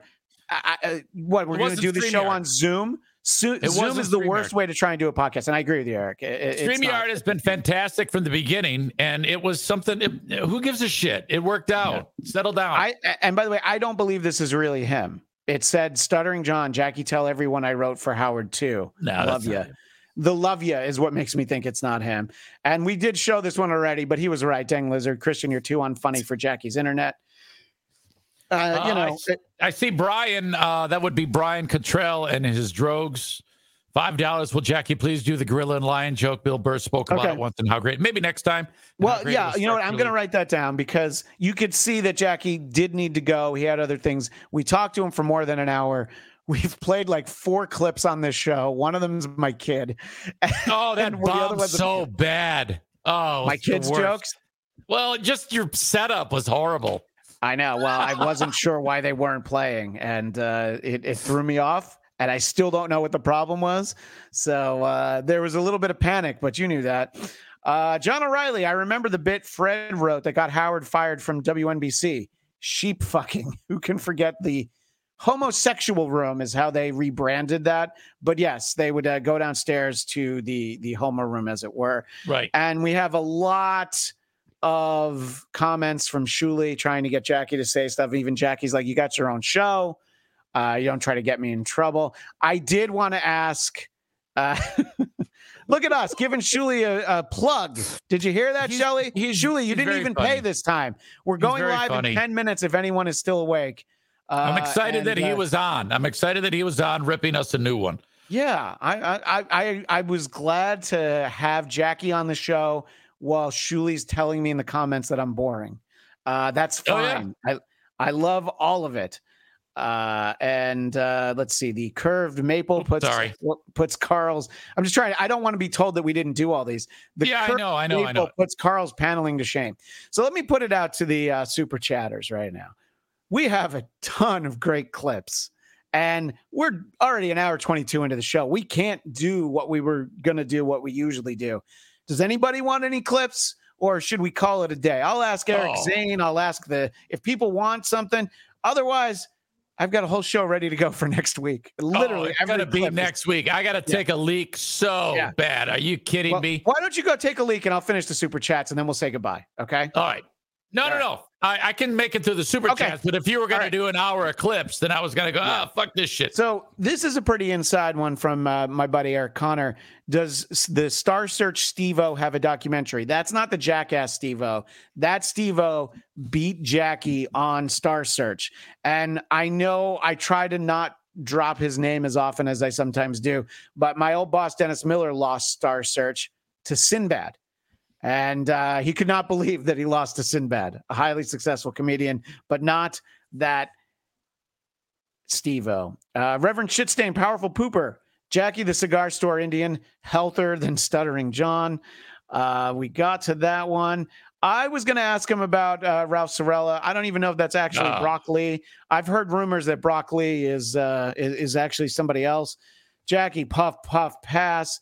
[SPEAKER 2] I, I, uh, what we're going to do the show on Zoom?
[SPEAKER 4] It
[SPEAKER 2] Zoom is the worst way to try and do a podcast, and I agree with you, Eric. It-.
[SPEAKER 4] StreamYard has been fantastic from the beginning, and it was something. It, who gives a shit? It worked out. Settle down.
[SPEAKER 2] I and by the way, I don't believe this is really him. It said stuttering John, Jackie tell everyone I wrote for Howard too.
[SPEAKER 4] No,
[SPEAKER 2] love you. The love you is what makes me think it's not him. And we did show this one already, but he was right. Dang lizard, Christian, you're too unfunny for Jackie's internet. Uh, you
[SPEAKER 4] Uh, I
[SPEAKER 2] know,
[SPEAKER 4] s- I see Brian. Uh, that would be Brian Cottrell and his drogues Five dollars. Will Jackie please do the gorilla and lion joke? Bill Burr spoke about
[SPEAKER 2] Okay.
[SPEAKER 4] it once and how great. Maybe next time.
[SPEAKER 2] Well, yeah, you know what? I'm going to write that down because you could see that Jackie did need to go. He had other things. We talked to him for more than an hour. We've played like four clips on this show. One of them's my kid.
[SPEAKER 4] Oh, that
[SPEAKER 2] And the other
[SPEAKER 4] bombed so bad. Oh,
[SPEAKER 2] my kids' jokes.
[SPEAKER 4] Well, just your setup was horrible.
[SPEAKER 2] I know. Well, I wasn't sure why they weren't playing, and uh, it, it threw me off. And I still don't know what the problem was. So uh, there was a little bit of panic, but you knew that. Uh, John O'Reilly, I remember the bit Fred wrote that got Howard fired from WNBC. Sheep fucking. Who can forget the homosexual room is how they rebranded that. But yes, they would uh, go downstairs to the the homo room, as it were.
[SPEAKER 4] Right.
[SPEAKER 2] And we have a lot of comments from Shuli trying to get Jackie to say stuff. Even Jackie's like, "You got your own show. Uh, you don't try to get me in trouble." I did want to ask. Uh, look at us giving Shuli a, a plug. Did you hear that,
[SPEAKER 4] He's-
[SPEAKER 2] Shelly?
[SPEAKER 4] he's-
[SPEAKER 2] Shuli, you didn't even
[SPEAKER 4] funny.
[SPEAKER 2] pay this time. We're going live
[SPEAKER 4] funny.
[SPEAKER 2] in ten minutes if anyone is still awake. Uh,
[SPEAKER 4] I'm excited
[SPEAKER 2] and,
[SPEAKER 4] that he
[SPEAKER 2] uh,
[SPEAKER 4] was on. I'm excited that he was on ripping us a new one.
[SPEAKER 2] yeah, I I I I was glad to have Jackie on the show while Shuli's telling me in the comments that I'm boring. Uh, that's
[SPEAKER 4] Oh, yeah.
[SPEAKER 2] fine. I I love all of it. Uh, and uh, let's see, the curved maple puts
[SPEAKER 4] sorry.
[SPEAKER 2] puts Carl's. I'm just trying. I don't want to be told that we didn't do all these. The
[SPEAKER 4] Yeah, I know, I know, I know.
[SPEAKER 2] Puts Carl's paneling to shame. So let me put it out to the uh, super chatters right now. We have a ton of great clips and we're already an hour 22 into the show. We can't do what we were going to do, what we usually do. Does anybody want any clips or should we call it a day? I'll ask Eric
[SPEAKER 4] Oh.
[SPEAKER 2] Zane. I'll ask the, if people want something. Otherwise, I've got a whole show ready to go for next week. Literally,
[SPEAKER 4] oh,
[SPEAKER 2] every
[SPEAKER 4] gonna be
[SPEAKER 2] clip is-
[SPEAKER 4] next week. I got to take a leak so
[SPEAKER 2] Yeah.
[SPEAKER 4] bad. Are you kidding
[SPEAKER 2] Well,
[SPEAKER 4] me?
[SPEAKER 2] Why don't you go take a leak and I'll finish the super chats and then we'll say goodbye. Okay.
[SPEAKER 4] All right. No, no, no. I, I can make it through the super
[SPEAKER 2] Okay.
[SPEAKER 4] chats, but if you were going
[SPEAKER 2] All
[SPEAKER 4] to do an hour eclipse, then I was going to go, ah, fuck this shit.
[SPEAKER 2] So this is a pretty inside one from uh, my buddy Eric Connor. Does the Star Search Stevo have a documentary? That's not the Jackass Stevo. That Stevo beat Jackie on Star Search, and I know I try to not drop his name as often as I sometimes do, but my old boss Dennis Miller lost Star Search to Sinbad. And uh, he could not believe that he lost to Sinbad, a highly successful comedian, but not that Stevo. Uh, Reverend Shitstain, powerful pooper. Jackie the cigar store Indian, healthier than stuttering John. Uh, we got to that one. I was going to ask him about uh, Ralph Cirella. I don't even know if that's actually
[SPEAKER 4] Ah.
[SPEAKER 2] Brock Lee. I've heard rumors that Brock Lee is, uh, is is actually somebody else. Jackie, puff, puff, pass.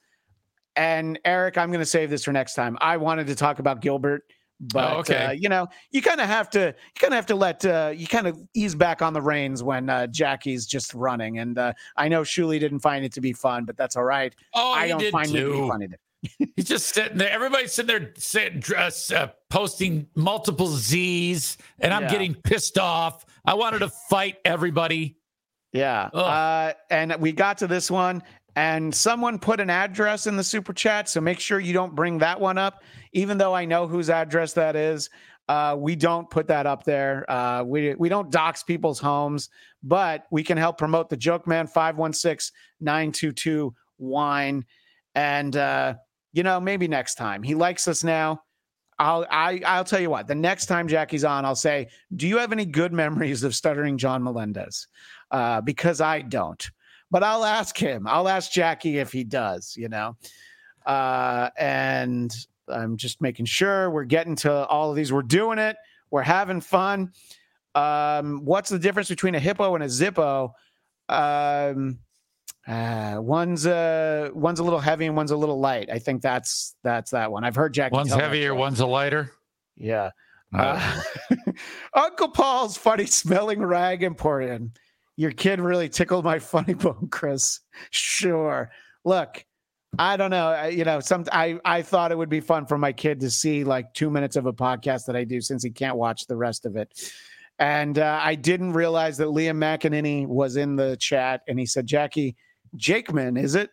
[SPEAKER 2] And Eric, I'm going to save this for next time. I wanted to talk about Gilbert, but
[SPEAKER 4] Oh, okay.
[SPEAKER 2] uh, you know, you kind of have to, you kind of have to let, uh, you kind of ease back on the reins when uh, Jackie's just running. And uh, I know Shuli didn't find it to be fun, but that's all right.
[SPEAKER 4] Oh,
[SPEAKER 2] I don't find it to be
[SPEAKER 4] too.
[SPEAKER 2] funny.
[SPEAKER 4] He's just sitting there. Everybody's sitting there sitting, dress, uh, posting multiple Z's, and I'm
[SPEAKER 2] Yeah.
[SPEAKER 4] getting pissed off. I wanted to fight everybody.
[SPEAKER 2] Yeah. Uh, and we got to this one, and someone put an address in the super chat. So make sure you don't bring that one up, even though I know whose address that is. Uh, we don't put that up there. Uh, we, we don't dox people's homes, but we can help promote the Joke Man 516 922 Wine. And, uh, you know, maybe next time. He likes us now. I'll I, I'll tell you what. The next time Jackie's on, I'll say, "Do you have any good memories of stuttering John Melendez?" Uh, because I don't. But I'll ask him. I'll ask Jackie if he does. You know. Uh, and I'm just making sure we're getting to all of these. We're doing it. We're having fun. Um, what's the difference between a hippo and a zippo? Um, uh, one's a one's a little heavy and one's a little light. I think that's that's that one. I've heard Jackie.
[SPEAKER 4] One's heavier, one's a lighter.
[SPEAKER 2] Yeah. Uh, Uncle Paul's funny smelling rag emporium. Your kid really tickled my funny bone, Chris. Sure. Look, I don't know. I- You know, some I I thought it would be fun for my kid to see like two minutes of a podcast that I do since he can't watch the rest of it. And uh, I didn't realize that Liam McEneaney was in the chat, and he said, "Jackie Jakeman, is it?"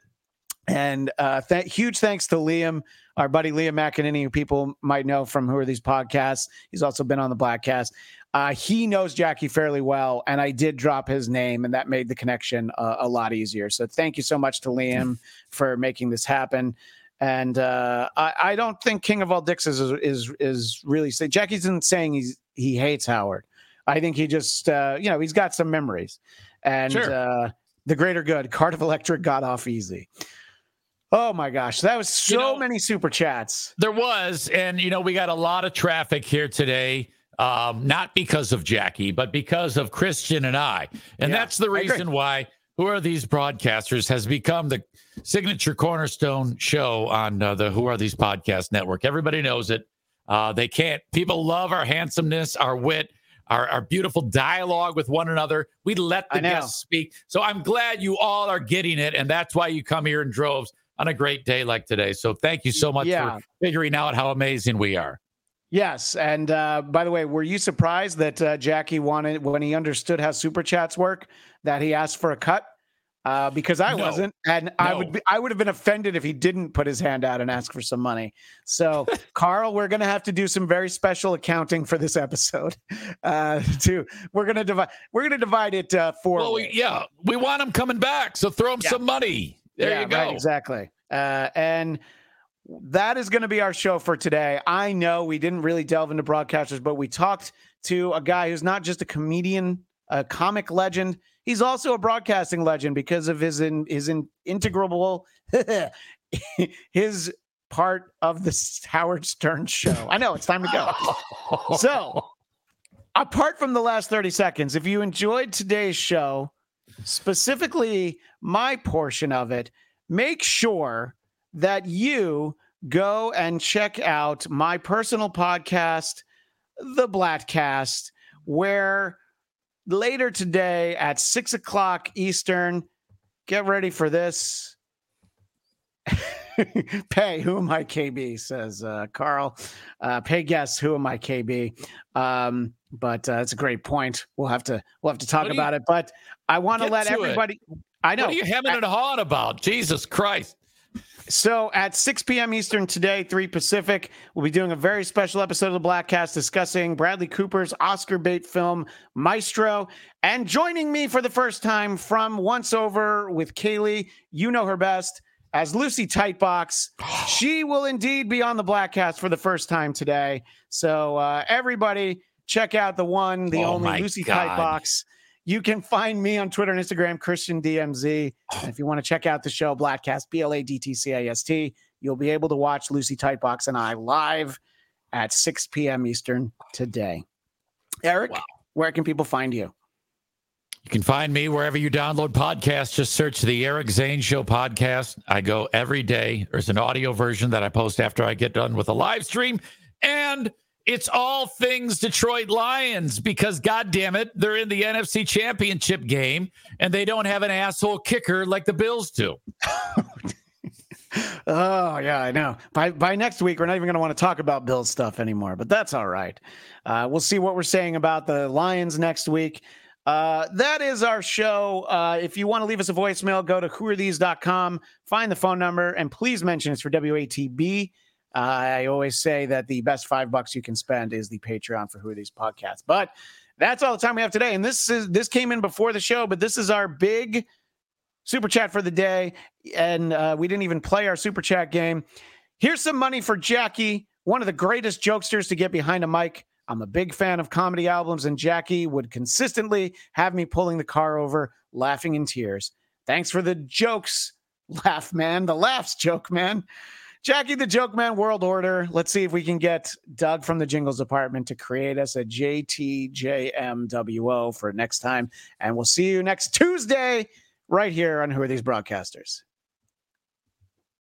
[SPEAKER 2] And uh, th- huge thanks to Liam, our buddy Liam McEneaney, who people might know from Who Are These Podcasts. He's also been on the Bladtcast. Uh, he knows Jackie fairly well, and I did drop his name, and that made the connection uh, a lot easier. So thank you so much to Liam for making this happen. And uh, I, I don't think King of All Dicks is is is really say Jackie isn't saying he's he hates Howard. I think he just uh, you know he's got some memories, and
[SPEAKER 4] Sure.
[SPEAKER 2] uh, the greater good. Cardiff Electric got off easy. Oh my gosh, that was so
[SPEAKER 4] know-
[SPEAKER 2] many super chats.
[SPEAKER 4] There was, and you know, we got a lot of traffic here today. Um, not because of Jackie, but because of Christian and I. And
[SPEAKER 2] Yeah,
[SPEAKER 4] that's the reason why Who Are These Broadcasters has become the signature cornerstone show on uh, the Who Are These Podcast Network. Everybody knows it. Uh, they can't, people love our handsomeness, our wit, our, our beautiful dialogue with one another. We let the guests speak. So I'm glad you all are getting it. And that's why you come here in droves on a great day like today. So thank you so much
[SPEAKER 2] Yeah.
[SPEAKER 4] for figuring out how amazing we are.
[SPEAKER 2] Yes, and uh, by the way, were you surprised that uh, Jackie wanted when he understood how super chats work that he asked for a cut? Uh, because I
[SPEAKER 4] No.
[SPEAKER 2] wasn't, and I would be, I would have been offended if he didn't put his hand out and ask for some money. So, Carl, we're going to have to do some very special accounting for this episode. Uh, to we're going to divide we're going to divide it uh, four.
[SPEAKER 4] Well, we, yeah, we want him coming back. So throw him
[SPEAKER 2] Yeah.
[SPEAKER 4] some money. There
[SPEAKER 2] Yeah,
[SPEAKER 4] you go.
[SPEAKER 2] right, exactly. Uh, and that is going to be our show for today. I know we didn't really delve into broadcasters, but we talked to a guy who's not just a comedian, a comic legend. He's also a broadcasting legend because of his in, his in, integral his part of the Howard Stern show. I know it's time to go. So, apart from the last 30 seconds, if you enjoyed today's show, specifically my portion of it, make sure that you go and check out my personal podcast, The Bladtcast, where later today at six o'clock Eastern, get ready for this. pay who am I KB says uh, Carl. Uh, pay guess who am I KB. Um, but uh, it's a great point. We'll have to we'll have to talk
[SPEAKER 4] do you-
[SPEAKER 2] about it. But I want to let
[SPEAKER 4] to it.
[SPEAKER 2] everybody. I know.
[SPEAKER 4] What are you hemming and hawing about? Jesus Christ.
[SPEAKER 2] So at 6 p.m. Eastern today, 3 Pacific, we'll be doing a very special episode of the Bladtcast discussing Bradley Cooper's Oscar bait film Maestro. And joining me for the first time from Once Over with Kaylee, you know her best as Lucy Tightbox. She will indeed be on the Bladtcast for the first time today. So uh, everybody, check out the one, the
[SPEAKER 4] Oh
[SPEAKER 2] only Lucy
[SPEAKER 4] God.
[SPEAKER 2] Tightbox. You can find me on Twitter and Instagram, Christian DMZ. Oh. And if you want to check out the show, Bladtcast, B L A D T C A S T, you'll be able to watch Lucy Tightbox and I live at 6 p.m. Eastern today. Eric, where can people find you?
[SPEAKER 4] You can find me wherever you download podcasts. Just search the Eric Zane Show podcast. I go every day. There's an audio version that I post after I get done with a live stream. And it's all things Detroit Lions because, God damn it, they're in the NFC Championship game and they don't have an asshole kicker like the Bills do.
[SPEAKER 2] Oh yeah, I know. By by next week, we're not even going to want to talk about Bill's stuff anymore. But that's all right. Uh, we'll see what we're saying about the Lions next week. Uh, that is our show. Uh, if you want to leave us a voicemail, go to whoarethese.com, find the phone number, and please mention it's for WATP. Uh, I always say that the best five bucks you can spend is the Patreon for Who Are These podcasts. But that's all the time we have today. And this is this came in before the show, but this is our big super chat for the day. And uh, we didn't even play our super chat game. Here's some money for Jackie, one of the greatest jokesters to get behind a mic. I'm a big fan of comedy albums, and Jackie would consistently have me pulling the car over, laughing in tears. Thanks for the jokes, laugh man. The laughs, joke man. Jackie the Joke Man World Order. Let's see if we can get Doug from the Jingles Department to create us a JTJMWO for next time. And we'll see you next Tuesday right here on Who Are These Broadcasters?